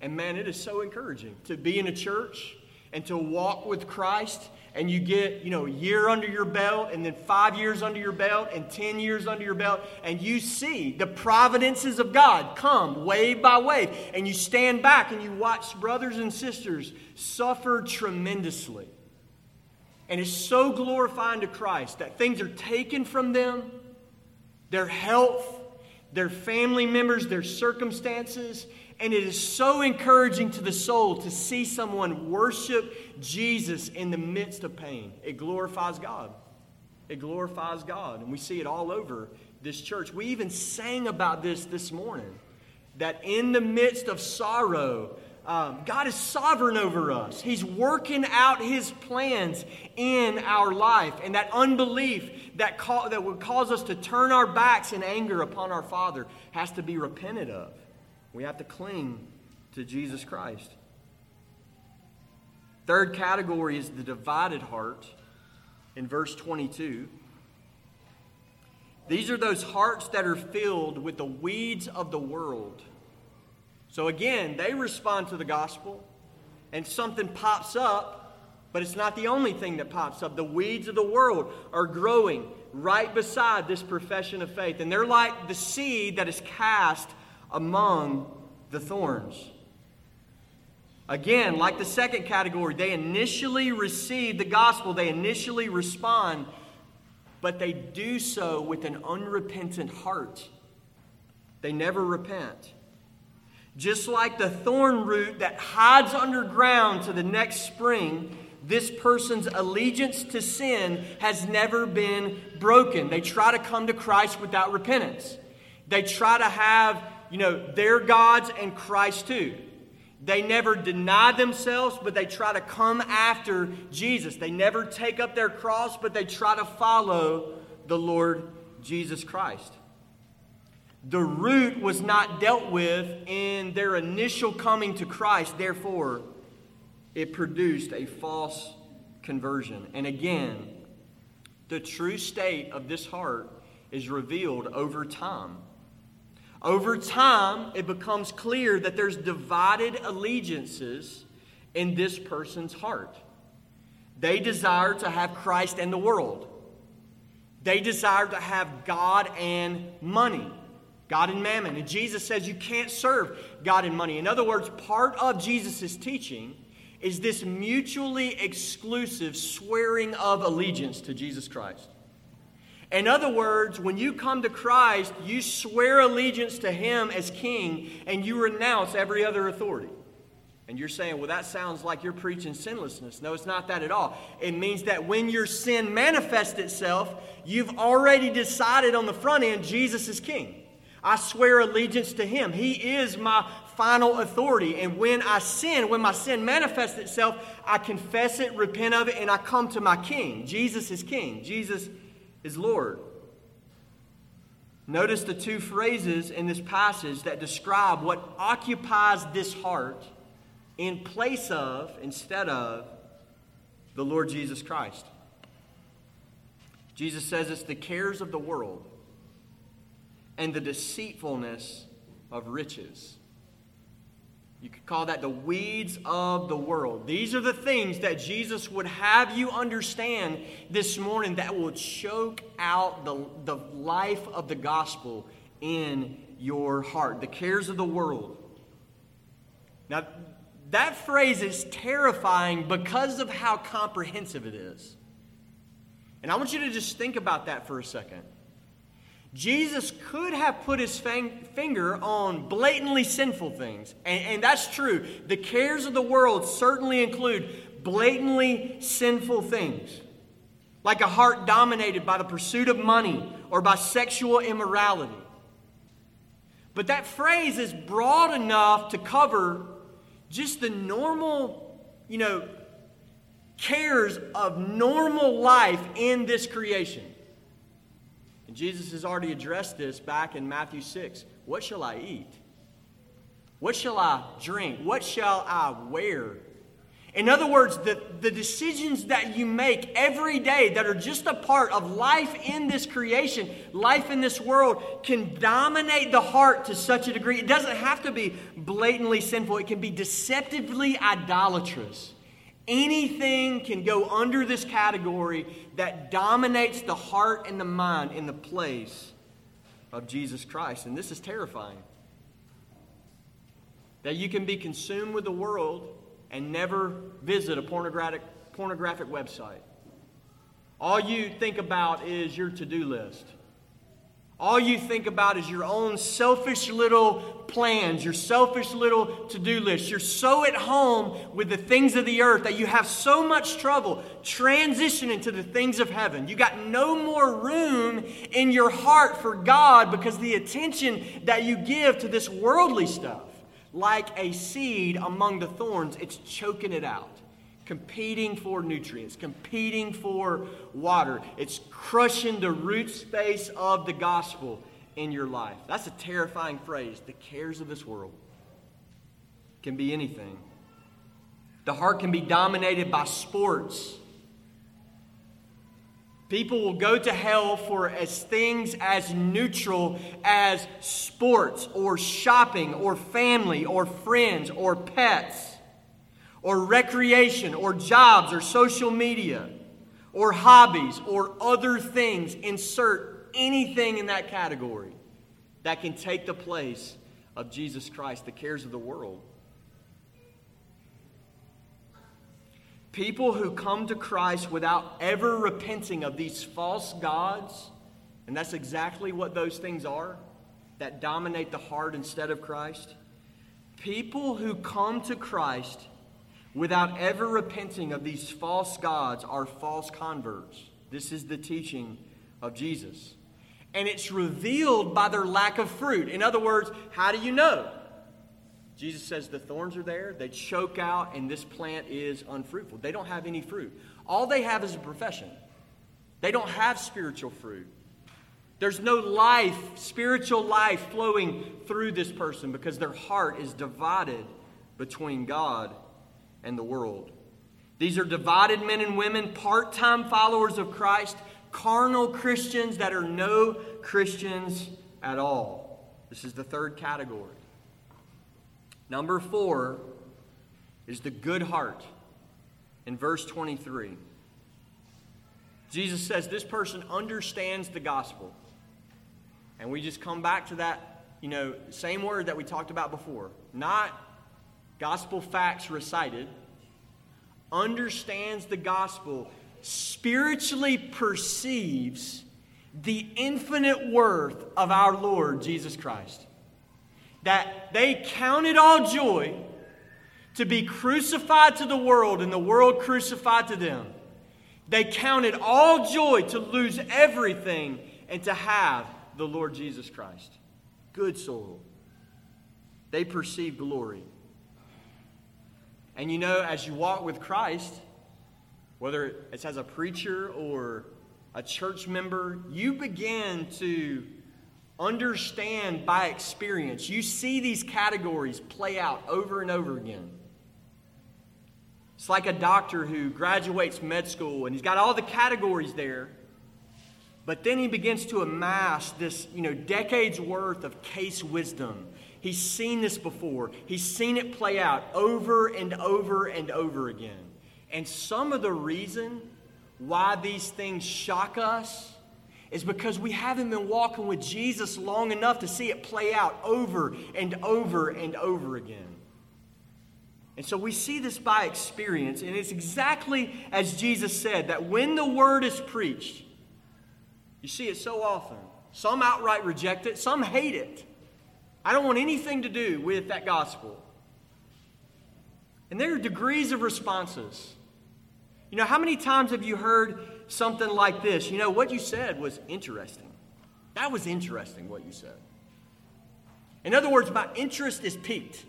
And man, it is so encouraging to be in a church and to walk with Christ and you get, you know, a year under your belt and then five years under your belt and 10 years under your belt, and you see the providences of God come wave by wave, and you stand back and you watch brothers and sisters suffer tremendously. And it's so glorifying to Christ that things are taken from them, their health, their family members, their circumstances, and it is so encouraging to the soul to see someone worship Jesus in the midst of pain. It glorifies God. It glorifies God. And we see it all over this church. We even sang about this this morning that in the midst of sorrow, um, God is sovereign over us. He's working out His plans in our life. And that unbelief that, ca- that would cause us to turn our backs in anger upon our Father has to be repented of. We have to cling to Jesus Christ. Third category is the divided heart in verse 22. These are those hearts that are filled with the weeds of the world. So again, they respond to the gospel, and something pops up, but it's not the only thing that pops up. The weeds of the world are growing right beside this profession of faith, and they're like the seed that is cast among the thorns. Again, like the second category, they initially receive the gospel, they initially respond, but they do so with an unrepentant heart. They never repent. Just like the thorn root that hides underground to the next spring, this person's allegiance to sin has never been broken. They try to come to Christ without repentance. They try to have you know, their gods and Christ too. They never deny themselves, but they try to come after Jesus. They never take up their cross, but they try to follow the Lord Jesus Christ. The root was not dealt with in their initial coming to Christ, therefore, it produced a false conversion. And again, the true state of this heart is revealed over time. Over time, it becomes clear that there's divided allegiances in this person's heart. They desire to have Christ and the world. They desire to have God and money, God and mammon. And Jesus says you can't serve God and money. In other words, part of Jesus' teaching is this mutually exclusive swearing of allegiance to Jesus Christ. In other words, when you come to Christ, you swear allegiance to Him as King and you renounce every other authority. And you're saying, well, that sounds like you're preaching sinlessness. No, it's not that at all. It means that when your sin manifests itself, you've already decided on the front end Jesus is King. I swear allegiance to Him. He is my final authority. And when I sin, when my sin manifests itself, I confess it, repent of it, and I come to my King. Jesus is King. Jesus is Lord. Notice the two phrases in this passage that describe what occupies this heart in place of, instead of, the Lord Jesus Christ. Jesus says it's the cares of the world and the deceitfulness of riches. You could call that the weeds of the world. These are the things that Jesus would have you understand this morning that will choke out the, the life of the gospel in your heart. The cares of the world. Now, that phrase is terrifying because of how comprehensive it is. And I want you to just think about that for a second. Jesus could have put his fang- finger on blatantly sinful things. And, and that's true. The cares of the world certainly include blatantly sinful things, like a heart dominated by the pursuit of money or by sexual immorality. But that phrase is broad enough to cover just the normal, you know, cares of normal life in this creation. Jesus has already addressed this back in Matthew 6. What shall I eat? What shall I drink? What shall I wear? In other words, the, the decisions that you make every day that are just a part of life in this creation, life in this world, can dominate the heart to such a degree. It doesn't have to be blatantly sinful, it can be deceptively idolatrous. Anything can go under this category that dominates the heart and the mind in the place of Jesus Christ. And this is terrifying. That you can be consumed with the world and never visit a pornographic, pornographic website. All you think about is your to do list. All you think about is your own selfish little plans, your selfish little to do list. You're so at home with the things of the earth that you have so much trouble transitioning to the things of heaven. You got no more room in your heart for God because the attention that you give to this worldly stuff, like a seed among the thorns, it's choking it out competing for nutrients, competing for water. It's crushing the root space of the gospel in your life. That's a terrifying phrase. The cares of this world can be anything. The heart can be dominated by sports. People will go to hell for as things as neutral as sports or shopping or family or friends or pets or recreation or jobs or social media or hobbies or other things. Insert anything in that category that can take the place of Jesus Christ, the cares of the world. People who come to Christ without ever repenting of these false gods, and that's exactly what those things are that dominate the heart instead of Christ. People who come to Christ without ever repenting of these false gods are false converts. This is the teaching of Jesus. And it's revealed by their lack of fruit. In other words, how do you know? Jesus says the thorns are there, they choke out, and this plant is unfruitful. They don't have any fruit. All they have is a profession, they don't have spiritual fruit. There's no life, spiritual life flowing through this person because their heart is divided between God and the world. These are divided men and women, part time followers of Christ, carnal Christians that are no Christians at all. This is the third category. Number four is the good heart in verse 23. Jesus says this person understands the gospel. And we just come back to that, you know, same word that we talked about before. Not gospel facts recited, understands the gospel, spiritually perceives the infinite worth of our Lord Jesus Christ. That they counted all joy to be crucified to the world and the world crucified to them. They counted all joy to lose everything and to have the Lord Jesus Christ. Good soul. They perceive glory. And you know, as you walk with Christ, whether it's as a preacher or a church member, you begin to understand by experience. You see these categories play out over and over again. It's like a doctor who graduates med school and he's got all the categories there, But then he begins to amass this, you know, decades worth of case wisdom. He's seen this before. He's seen it play out over and over and over again. And some of the reason why these things shock us is because we haven't been walking with Jesus long enough to see it play out over and over and over again. And so we see this by experience, and it's exactly as Jesus said that when the word is preached, you see it so often. Some outright reject it, some hate it. I don't want anything to do with that gospel. And there are degrees of responses. You know, how many times have you heard something like this? You know, what you said was interesting. That was interesting, what you said. In other words, my interest is piqued.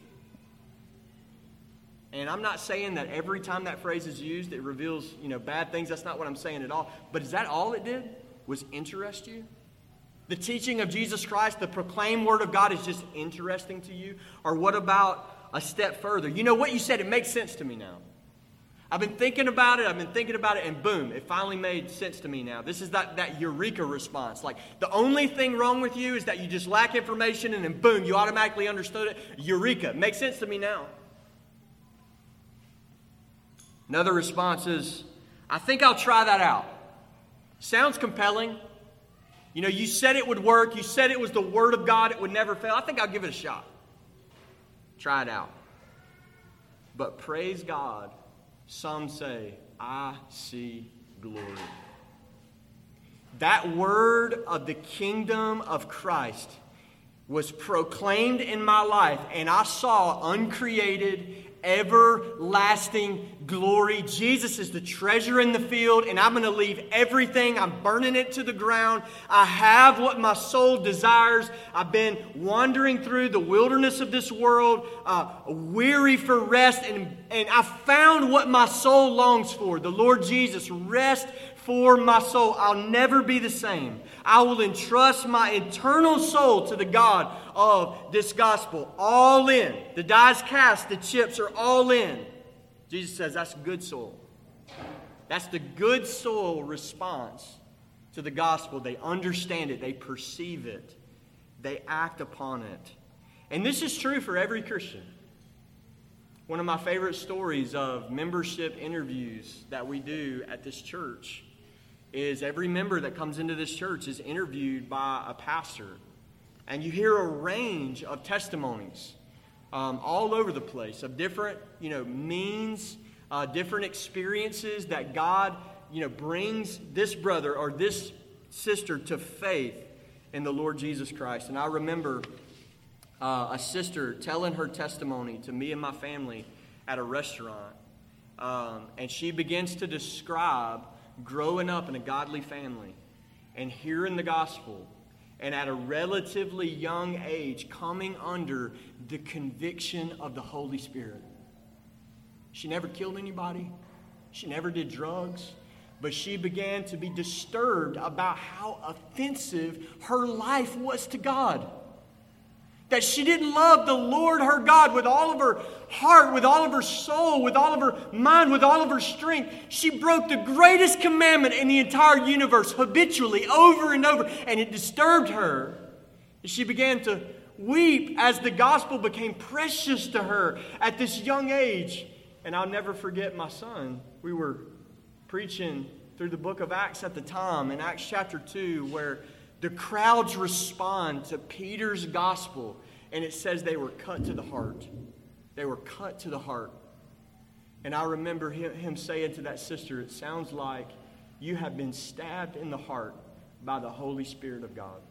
And I'm not saying that every time that phrase is used, it reveals, you know, bad things. That's not what I'm saying at all. But is that all it did? Was interest you? The teaching of Jesus Christ, the proclaimed word of God is just interesting to you? Or what about a step further? You know what you said, it makes sense to me now. I've been thinking about it, I've been thinking about it, and boom, it finally made sense to me now. This is that, that eureka response. Like, the only thing wrong with you is that you just lack information, and then boom, you automatically understood it. Eureka. Makes sense to me now. Another response is, I think I'll try that out. Sounds compelling. You know, you said it would work. You said it was the Word of God, it would never fail. I think I'll give it a shot. Try it out. But praise God some say, I see glory. That word of the kingdom of Christ was proclaimed in my life, and I saw uncreated, everlasting glory. Jesus is the treasure in the field, and I'm going to leave everything. I'm burning it to the ground. I have what my soul desires. I've been wandering through the wilderness of this world, uh, weary for rest, and, and I found what my soul longs for the Lord Jesus. Rest for my soul. I'll never be the same. I will entrust my eternal soul to the God of this gospel. All in. The die's cast, the chips are all in. Jesus says that's good soul. That's the good soul response to the gospel. They understand it, they perceive it, they act upon it. And this is true for every Christian. One of my favorite stories of membership interviews that we do at this church is every member that comes into this church is interviewed by a pastor. And you hear a range of testimonies um, all over the place of different, you know, means, uh, different experiences that God, you know, brings this brother or this sister to faith in the Lord Jesus Christ. And I remember uh, a sister telling her testimony to me and my family at a restaurant. Um, and she begins to describe growing up in a godly family and hearing the gospel and at a relatively young age coming under the conviction of the Holy Spirit. She never killed anybody, she never did drugs, but she began to be disturbed about how offensive her life was to God. That she didn't love the Lord her God with all of her heart, with all of her soul, with all of her mind, with all of her strength. She broke the greatest commandment in the entire universe habitually, over and over, and it disturbed her. She began to weep as the gospel became precious to her at this young age. And I'll never forget my son. We were preaching through the book of Acts at the time, in Acts chapter 2, where the crowds respond to Peter's gospel, and it says they were cut to the heart. They were cut to the heart. And I remember him, him saying to that sister, It sounds like you have been stabbed in the heart by the Holy Spirit of God.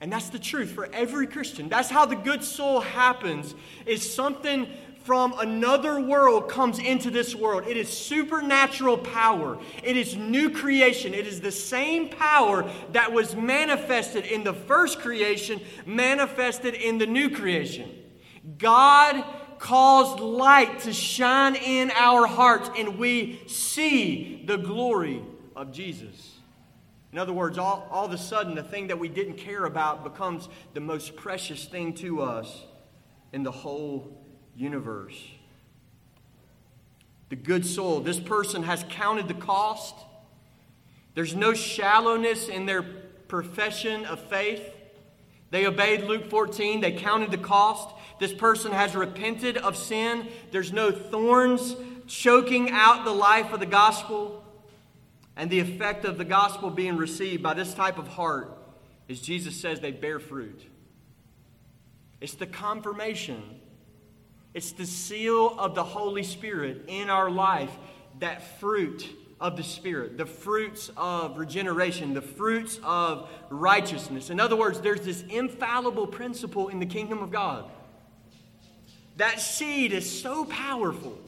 And that's the truth for every Christian. That's how the good soul happens. Is something from another world comes into this world. It is supernatural power. It is new creation. It is the same power that was manifested in the first creation, manifested in the new creation. God caused light to shine in our hearts, and we see the glory of Jesus. In other words, all, all of a sudden, the thing that we didn't care about becomes the most precious thing to us in the whole universe. The good soul, this person has counted the cost. There's no shallowness in their profession of faith. They obeyed Luke 14, they counted the cost. This person has repented of sin. There's no thorns choking out the life of the gospel. And the effect of the gospel being received by this type of heart is Jesus says they bear fruit. It's the confirmation, it's the seal of the Holy Spirit in our life, that fruit of the Spirit, the fruits of regeneration, the fruits of righteousness. In other words, there's this infallible principle in the kingdom of God. That seed is so powerful,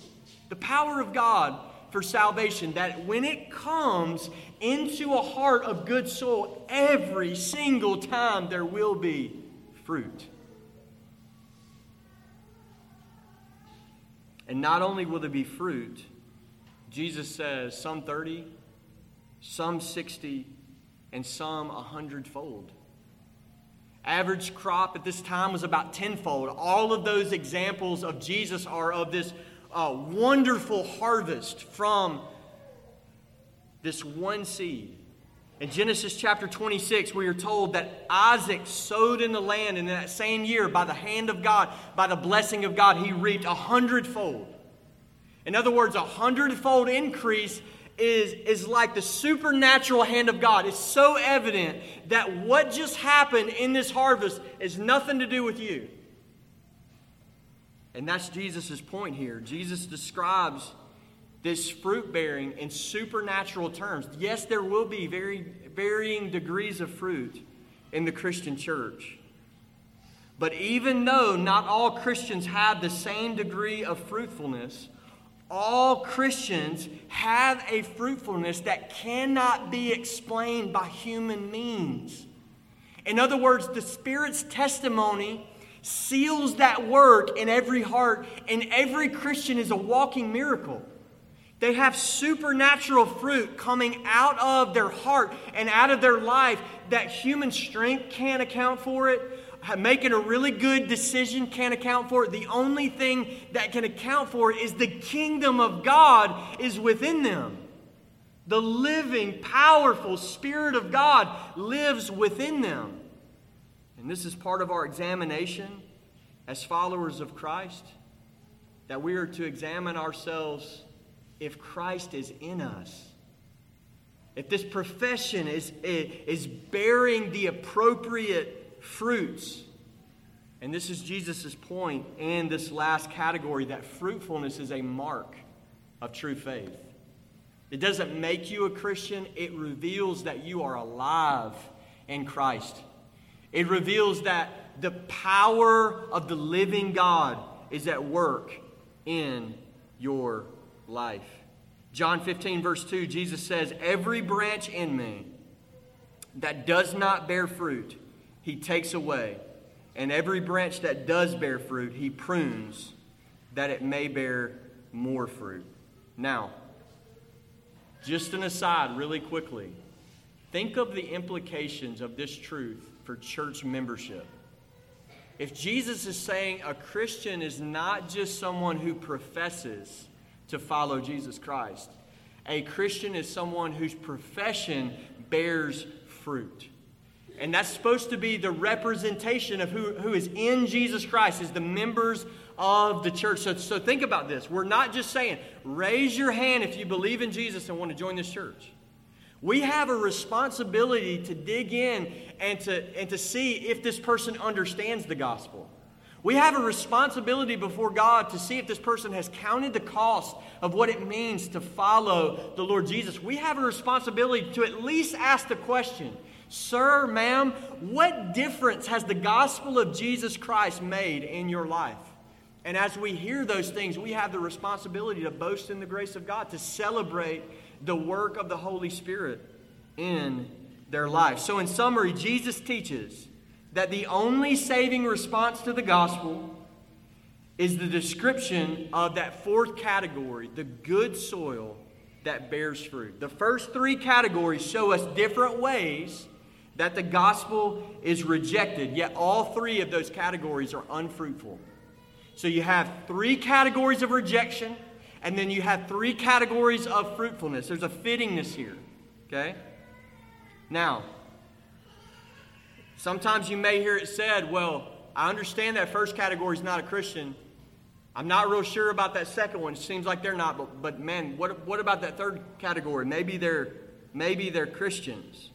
the power of God for salvation, that when it comes into a heart of good soil, every single time there will be fruit. And not only will there be fruit, Jesus says some 30, some 60, and some a hundredfold. Average crop at this time was about tenfold. All of those examples of Jesus are of this uh, wonderful harvest from this one seed. In Genesis chapter 26, we are told that Isaac sowed in the land, and in that same year, by the hand of God, by the blessing of God, he reaped a hundredfold. In other words, a hundredfold increase is, is like the supernatural hand of God. It's so evident that what just happened in this harvest is nothing to do with you. And that's Jesus' point here. Jesus describes this fruit bearing in supernatural terms. Yes, there will be very varying degrees of fruit in the Christian church. But even though not all Christians have the same degree of fruitfulness, all Christians have a fruitfulness that cannot be explained by human means. In other words, the Spirit's testimony seals that work in every heart, and every Christian is a walking miracle. They have supernatural fruit coming out of their heart and out of their life that human strength can't account for it, making a really good decision can't account for it. The only thing that can account for it is the kingdom of God is within them. The living, powerful Spirit of God lives within them. And this is part of our examination as followers of Christ that we are to examine ourselves if Christ is in us. If this profession is, is bearing the appropriate fruits. And this is Jesus' point in this last category that fruitfulness is a mark of true faith. It doesn't make you a Christian, it reveals that you are alive in Christ. It reveals that the power of the living God is at work in your life. John 15, verse 2, Jesus says, Every branch in me that does not bear fruit, he takes away. And every branch that does bear fruit, he prunes that it may bear more fruit. Now, just an aside, really quickly. Think of the implications of this truth for church membership. If Jesus is saying a Christian is not just someone who professes to follow Jesus Christ, a Christian is someone whose profession bears fruit. And that's supposed to be the representation of who, who is in Jesus Christ, is the members of the church. So, so think about this. We're not just saying, raise your hand if you believe in Jesus and want to join this church. We have a responsibility to dig in and to, and to see if this person understands the gospel. We have a responsibility before God to see if this person has counted the cost of what it means to follow the Lord Jesus. We have a responsibility to at least ask the question Sir, ma'am, what difference has the gospel of Jesus Christ made in your life? And as we hear those things, we have the responsibility to boast in the grace of God, to celebrate the work of the Holy Spirit in their life. So, in summary, Jesus teaches that the only saving response to the gospel is the description of that fourth category, the good soil that bears fruit. The first three categories show us different ways that the gospel is rejected, yet all three of those categories are unfruitful. So you have three categories of rejection, and then you have three categories of fruitfulness. There's a fittingness here, okay? Now, sometimes you may hear it said, well, I understand that first category is not a Christian. I'm not real sure about that second one. It seems like they're not, but, but man, what, what about that third category? Maybe they're, maybe they're Christians.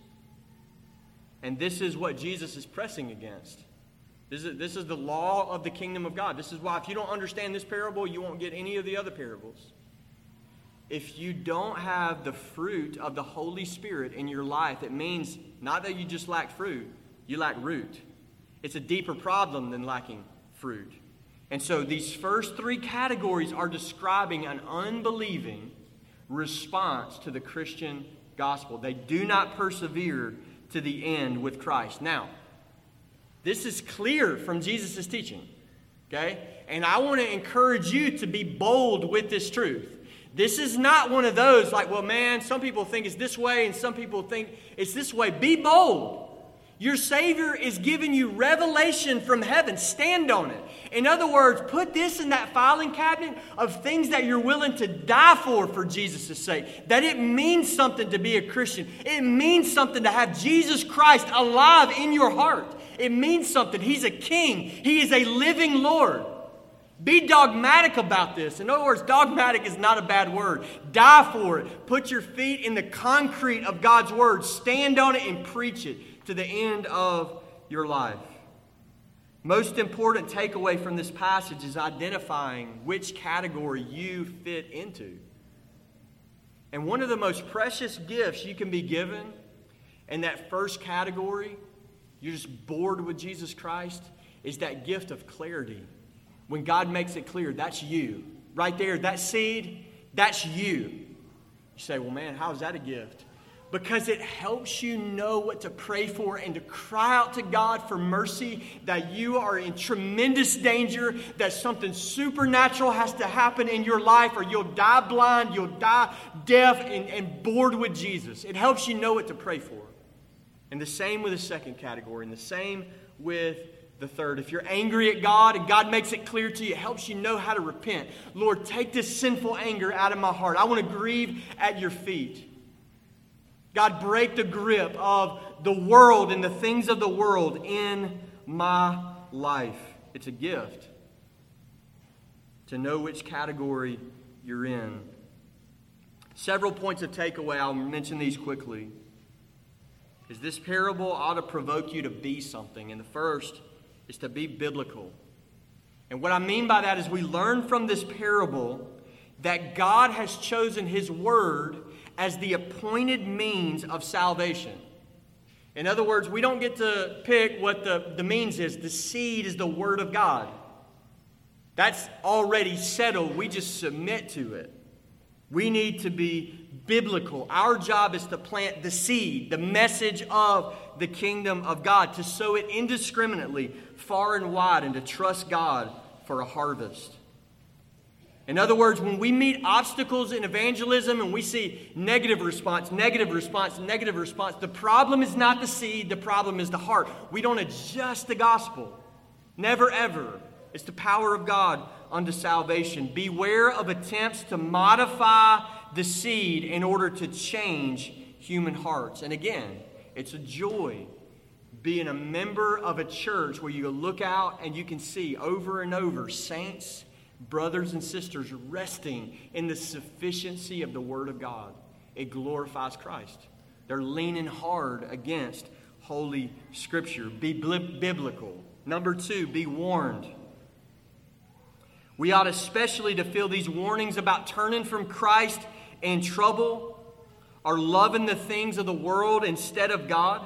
And this is what Jesus is pressing against. This is, this is the law of the kingdom of God. This is why, if you don't understand this parable, you won't get any of the other parables. If you don't have the fruit of the Holy Spirit in your life, it means not that you just lack fruit, you lack root. It's a deeper problem than lacking fruit. And so these first three categories are describing an unbelieving response to the Christian gospel. They do not persevere to the end with Christ. Now, this is clear from Jesus' teaching, okay? And I want to encourage you to be bold with this truth. This is not one of those like, well, man, some people think it's this way and some people think it's this way. Be bold. Your Savior is giving you revelation from heaven. Stand on it. In other words, put this in that filing cabinet of things that you're willing to die for for Jesus' sake. That it means something to be a Christian. It means something to have Jesus Christ alive in your heart. It means something. He's a king, He is a living Lord. Be dogmatic about this. In other words, dogmatic is not a bad word. Die for it. Put your feet in the concrete of God's word. Stand on it and preach it to the end of your life. Most important takeaway from this passage is identifying which category you fit into. And one of the most precious gifts you can be given in that first category, you're just bored with Jesus Christ, is that gift of clarity. When God makes it clear, that's you. Right there, that seed, that's you. You say, well, man, how is that a gift? Because it helps you know what to pray for and to cry out to God for mercy that you are in tremendous danger, that something supernatural has to happen in your life, or you'll die blind, you'll die deaf, and, and bored with Jesus. It helps you know what to pray for. And the same with the second category, and the same with the third. If you're angry at God and God makes it clear to you, it helps you know how to repent. Lord, take this sinful anger out of my heart. I want to grieve at your feet. God, break the grip of the world and the things of the world in my life. It's a gift to know which category you're in. Several points of takeaway. I'll mention these quickly. Is this parable ought to provoke you to be something. And the first is to be biblical. And what I mean by that is we learn from this parable that God has chosen His Word as the appointed means of salvation. In other words, we don't get to pick what the, the means is. The seed is the Word of God. That's already settled. We just submit to it. We need to be biblical. Our job is to plant the seed, the message of the kingdom of God, to sow it indiscriminately, far and wide, and to trust God for a harvest. In other words, when we meet obstacles in evangelism and we see negative response, negative response, negative response, the problem is not the seed, the problem is the heart. We don't adjust the gospel. Never, ever. It's the power of God unto salvation. Beware of attempts to modify the seed in order to change human hearts. And again, it's a joy being a member of a church where you look out and you can see over and over saints brothers and sisters resting in the sufficiency of the Word of God. It glorifies Christ. They're leaning hard against Holy Scripture. Be biblical. Number two, be warned. We ought especially to feel these warnings about turning from Christ and trouble or loving the things of the world instead of God.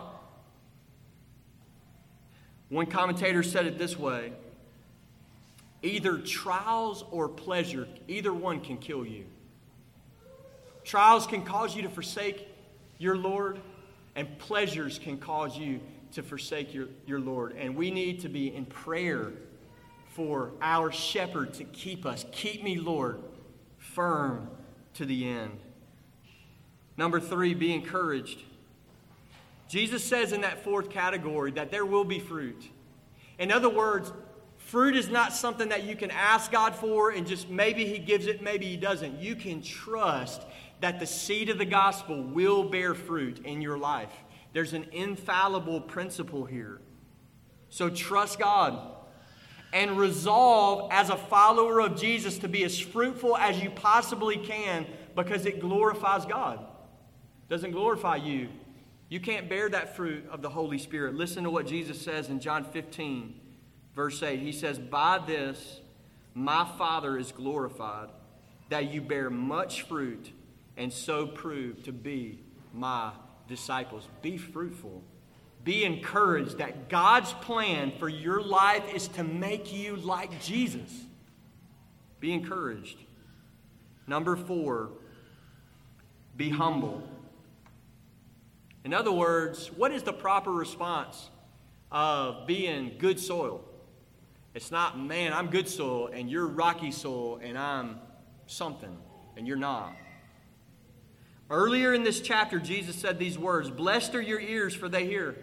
One commentator said it this way Either trials or pleasure, either one can kill you. Trials can cause you to forsake your Lord, and pleasures can cause you to forsake your, your Lord. And we need to be in prayer for our shepherd to keep us. Keep me, Lord, firm to the end. Number three, be encouraged. Jesus says in that fourth category that there will be fruit. In other words, Fruit is not something that you can ask God for and just maybe He gives it, maybe He doesn't. You can trust that the seed of the gospel will bear fruit in your life, There's an infallible principle here. So trust God and resolve as a follower of Jesus to be as fruitful as you possibly can because it glorifies God. It Doesn't glorify you. You can't bear that fruit of the Holy Spirit. Listen to what Jesus says in John 15, verse 8. He says, By this my Father is glorified, that you bear much fruit and so prove to be my disciples. Be fruitful. Be encouraged that God's plan for your life is to make you like Jesus. Be encouraged. Number four, be humble. In other words, what is the proper response of being good soil? It's not, man, I'm good soil and you're rocky soil and I'm something and you're not. Earlier in this chapter, Jesus said these words Blessed are your ears, for they hear.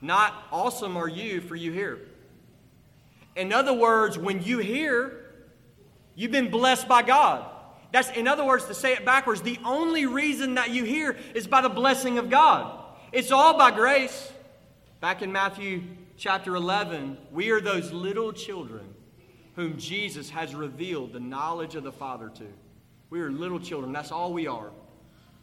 Not awesome are you, for you hear. In other words, when you hear, you've been blessed by God. That's, in other words, to say it backwards, the only reason that you hear is by the blessing of God. It's all by grace. Back in Matthew chapter 11, we are those little children whom Jesus has revealed the knowledge of the Father to. We are little children. That's all we are.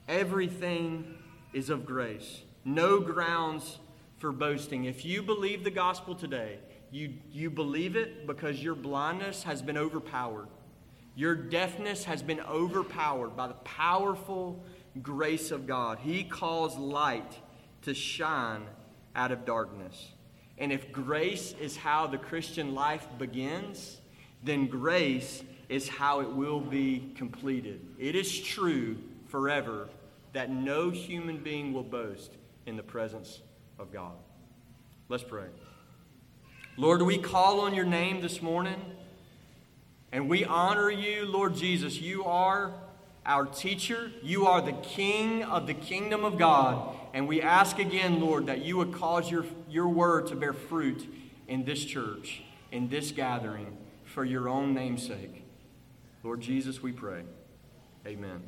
Everything is of grace. No grounds for boasting. If you believe the gospel today, you, you believe it because your blindness has been overpowered. Your deafness has been overpowered by the powerful grace of God. He calls light to shine out of darkness. And if grace is how the Christian life begins, then grace is how it will be completed. It is true forever that no human being will boast in the presence of God. Let's pray. Lord, we call on your name this morning and we honor you, Lord Jesus. You are our teacher, you are the king of the kingdom of God. And we ask again, Lord, that you would cause your, your word to bear fruit in this church, in this gathering, for your own name's sake. Lord Jesus, we pray. Amen.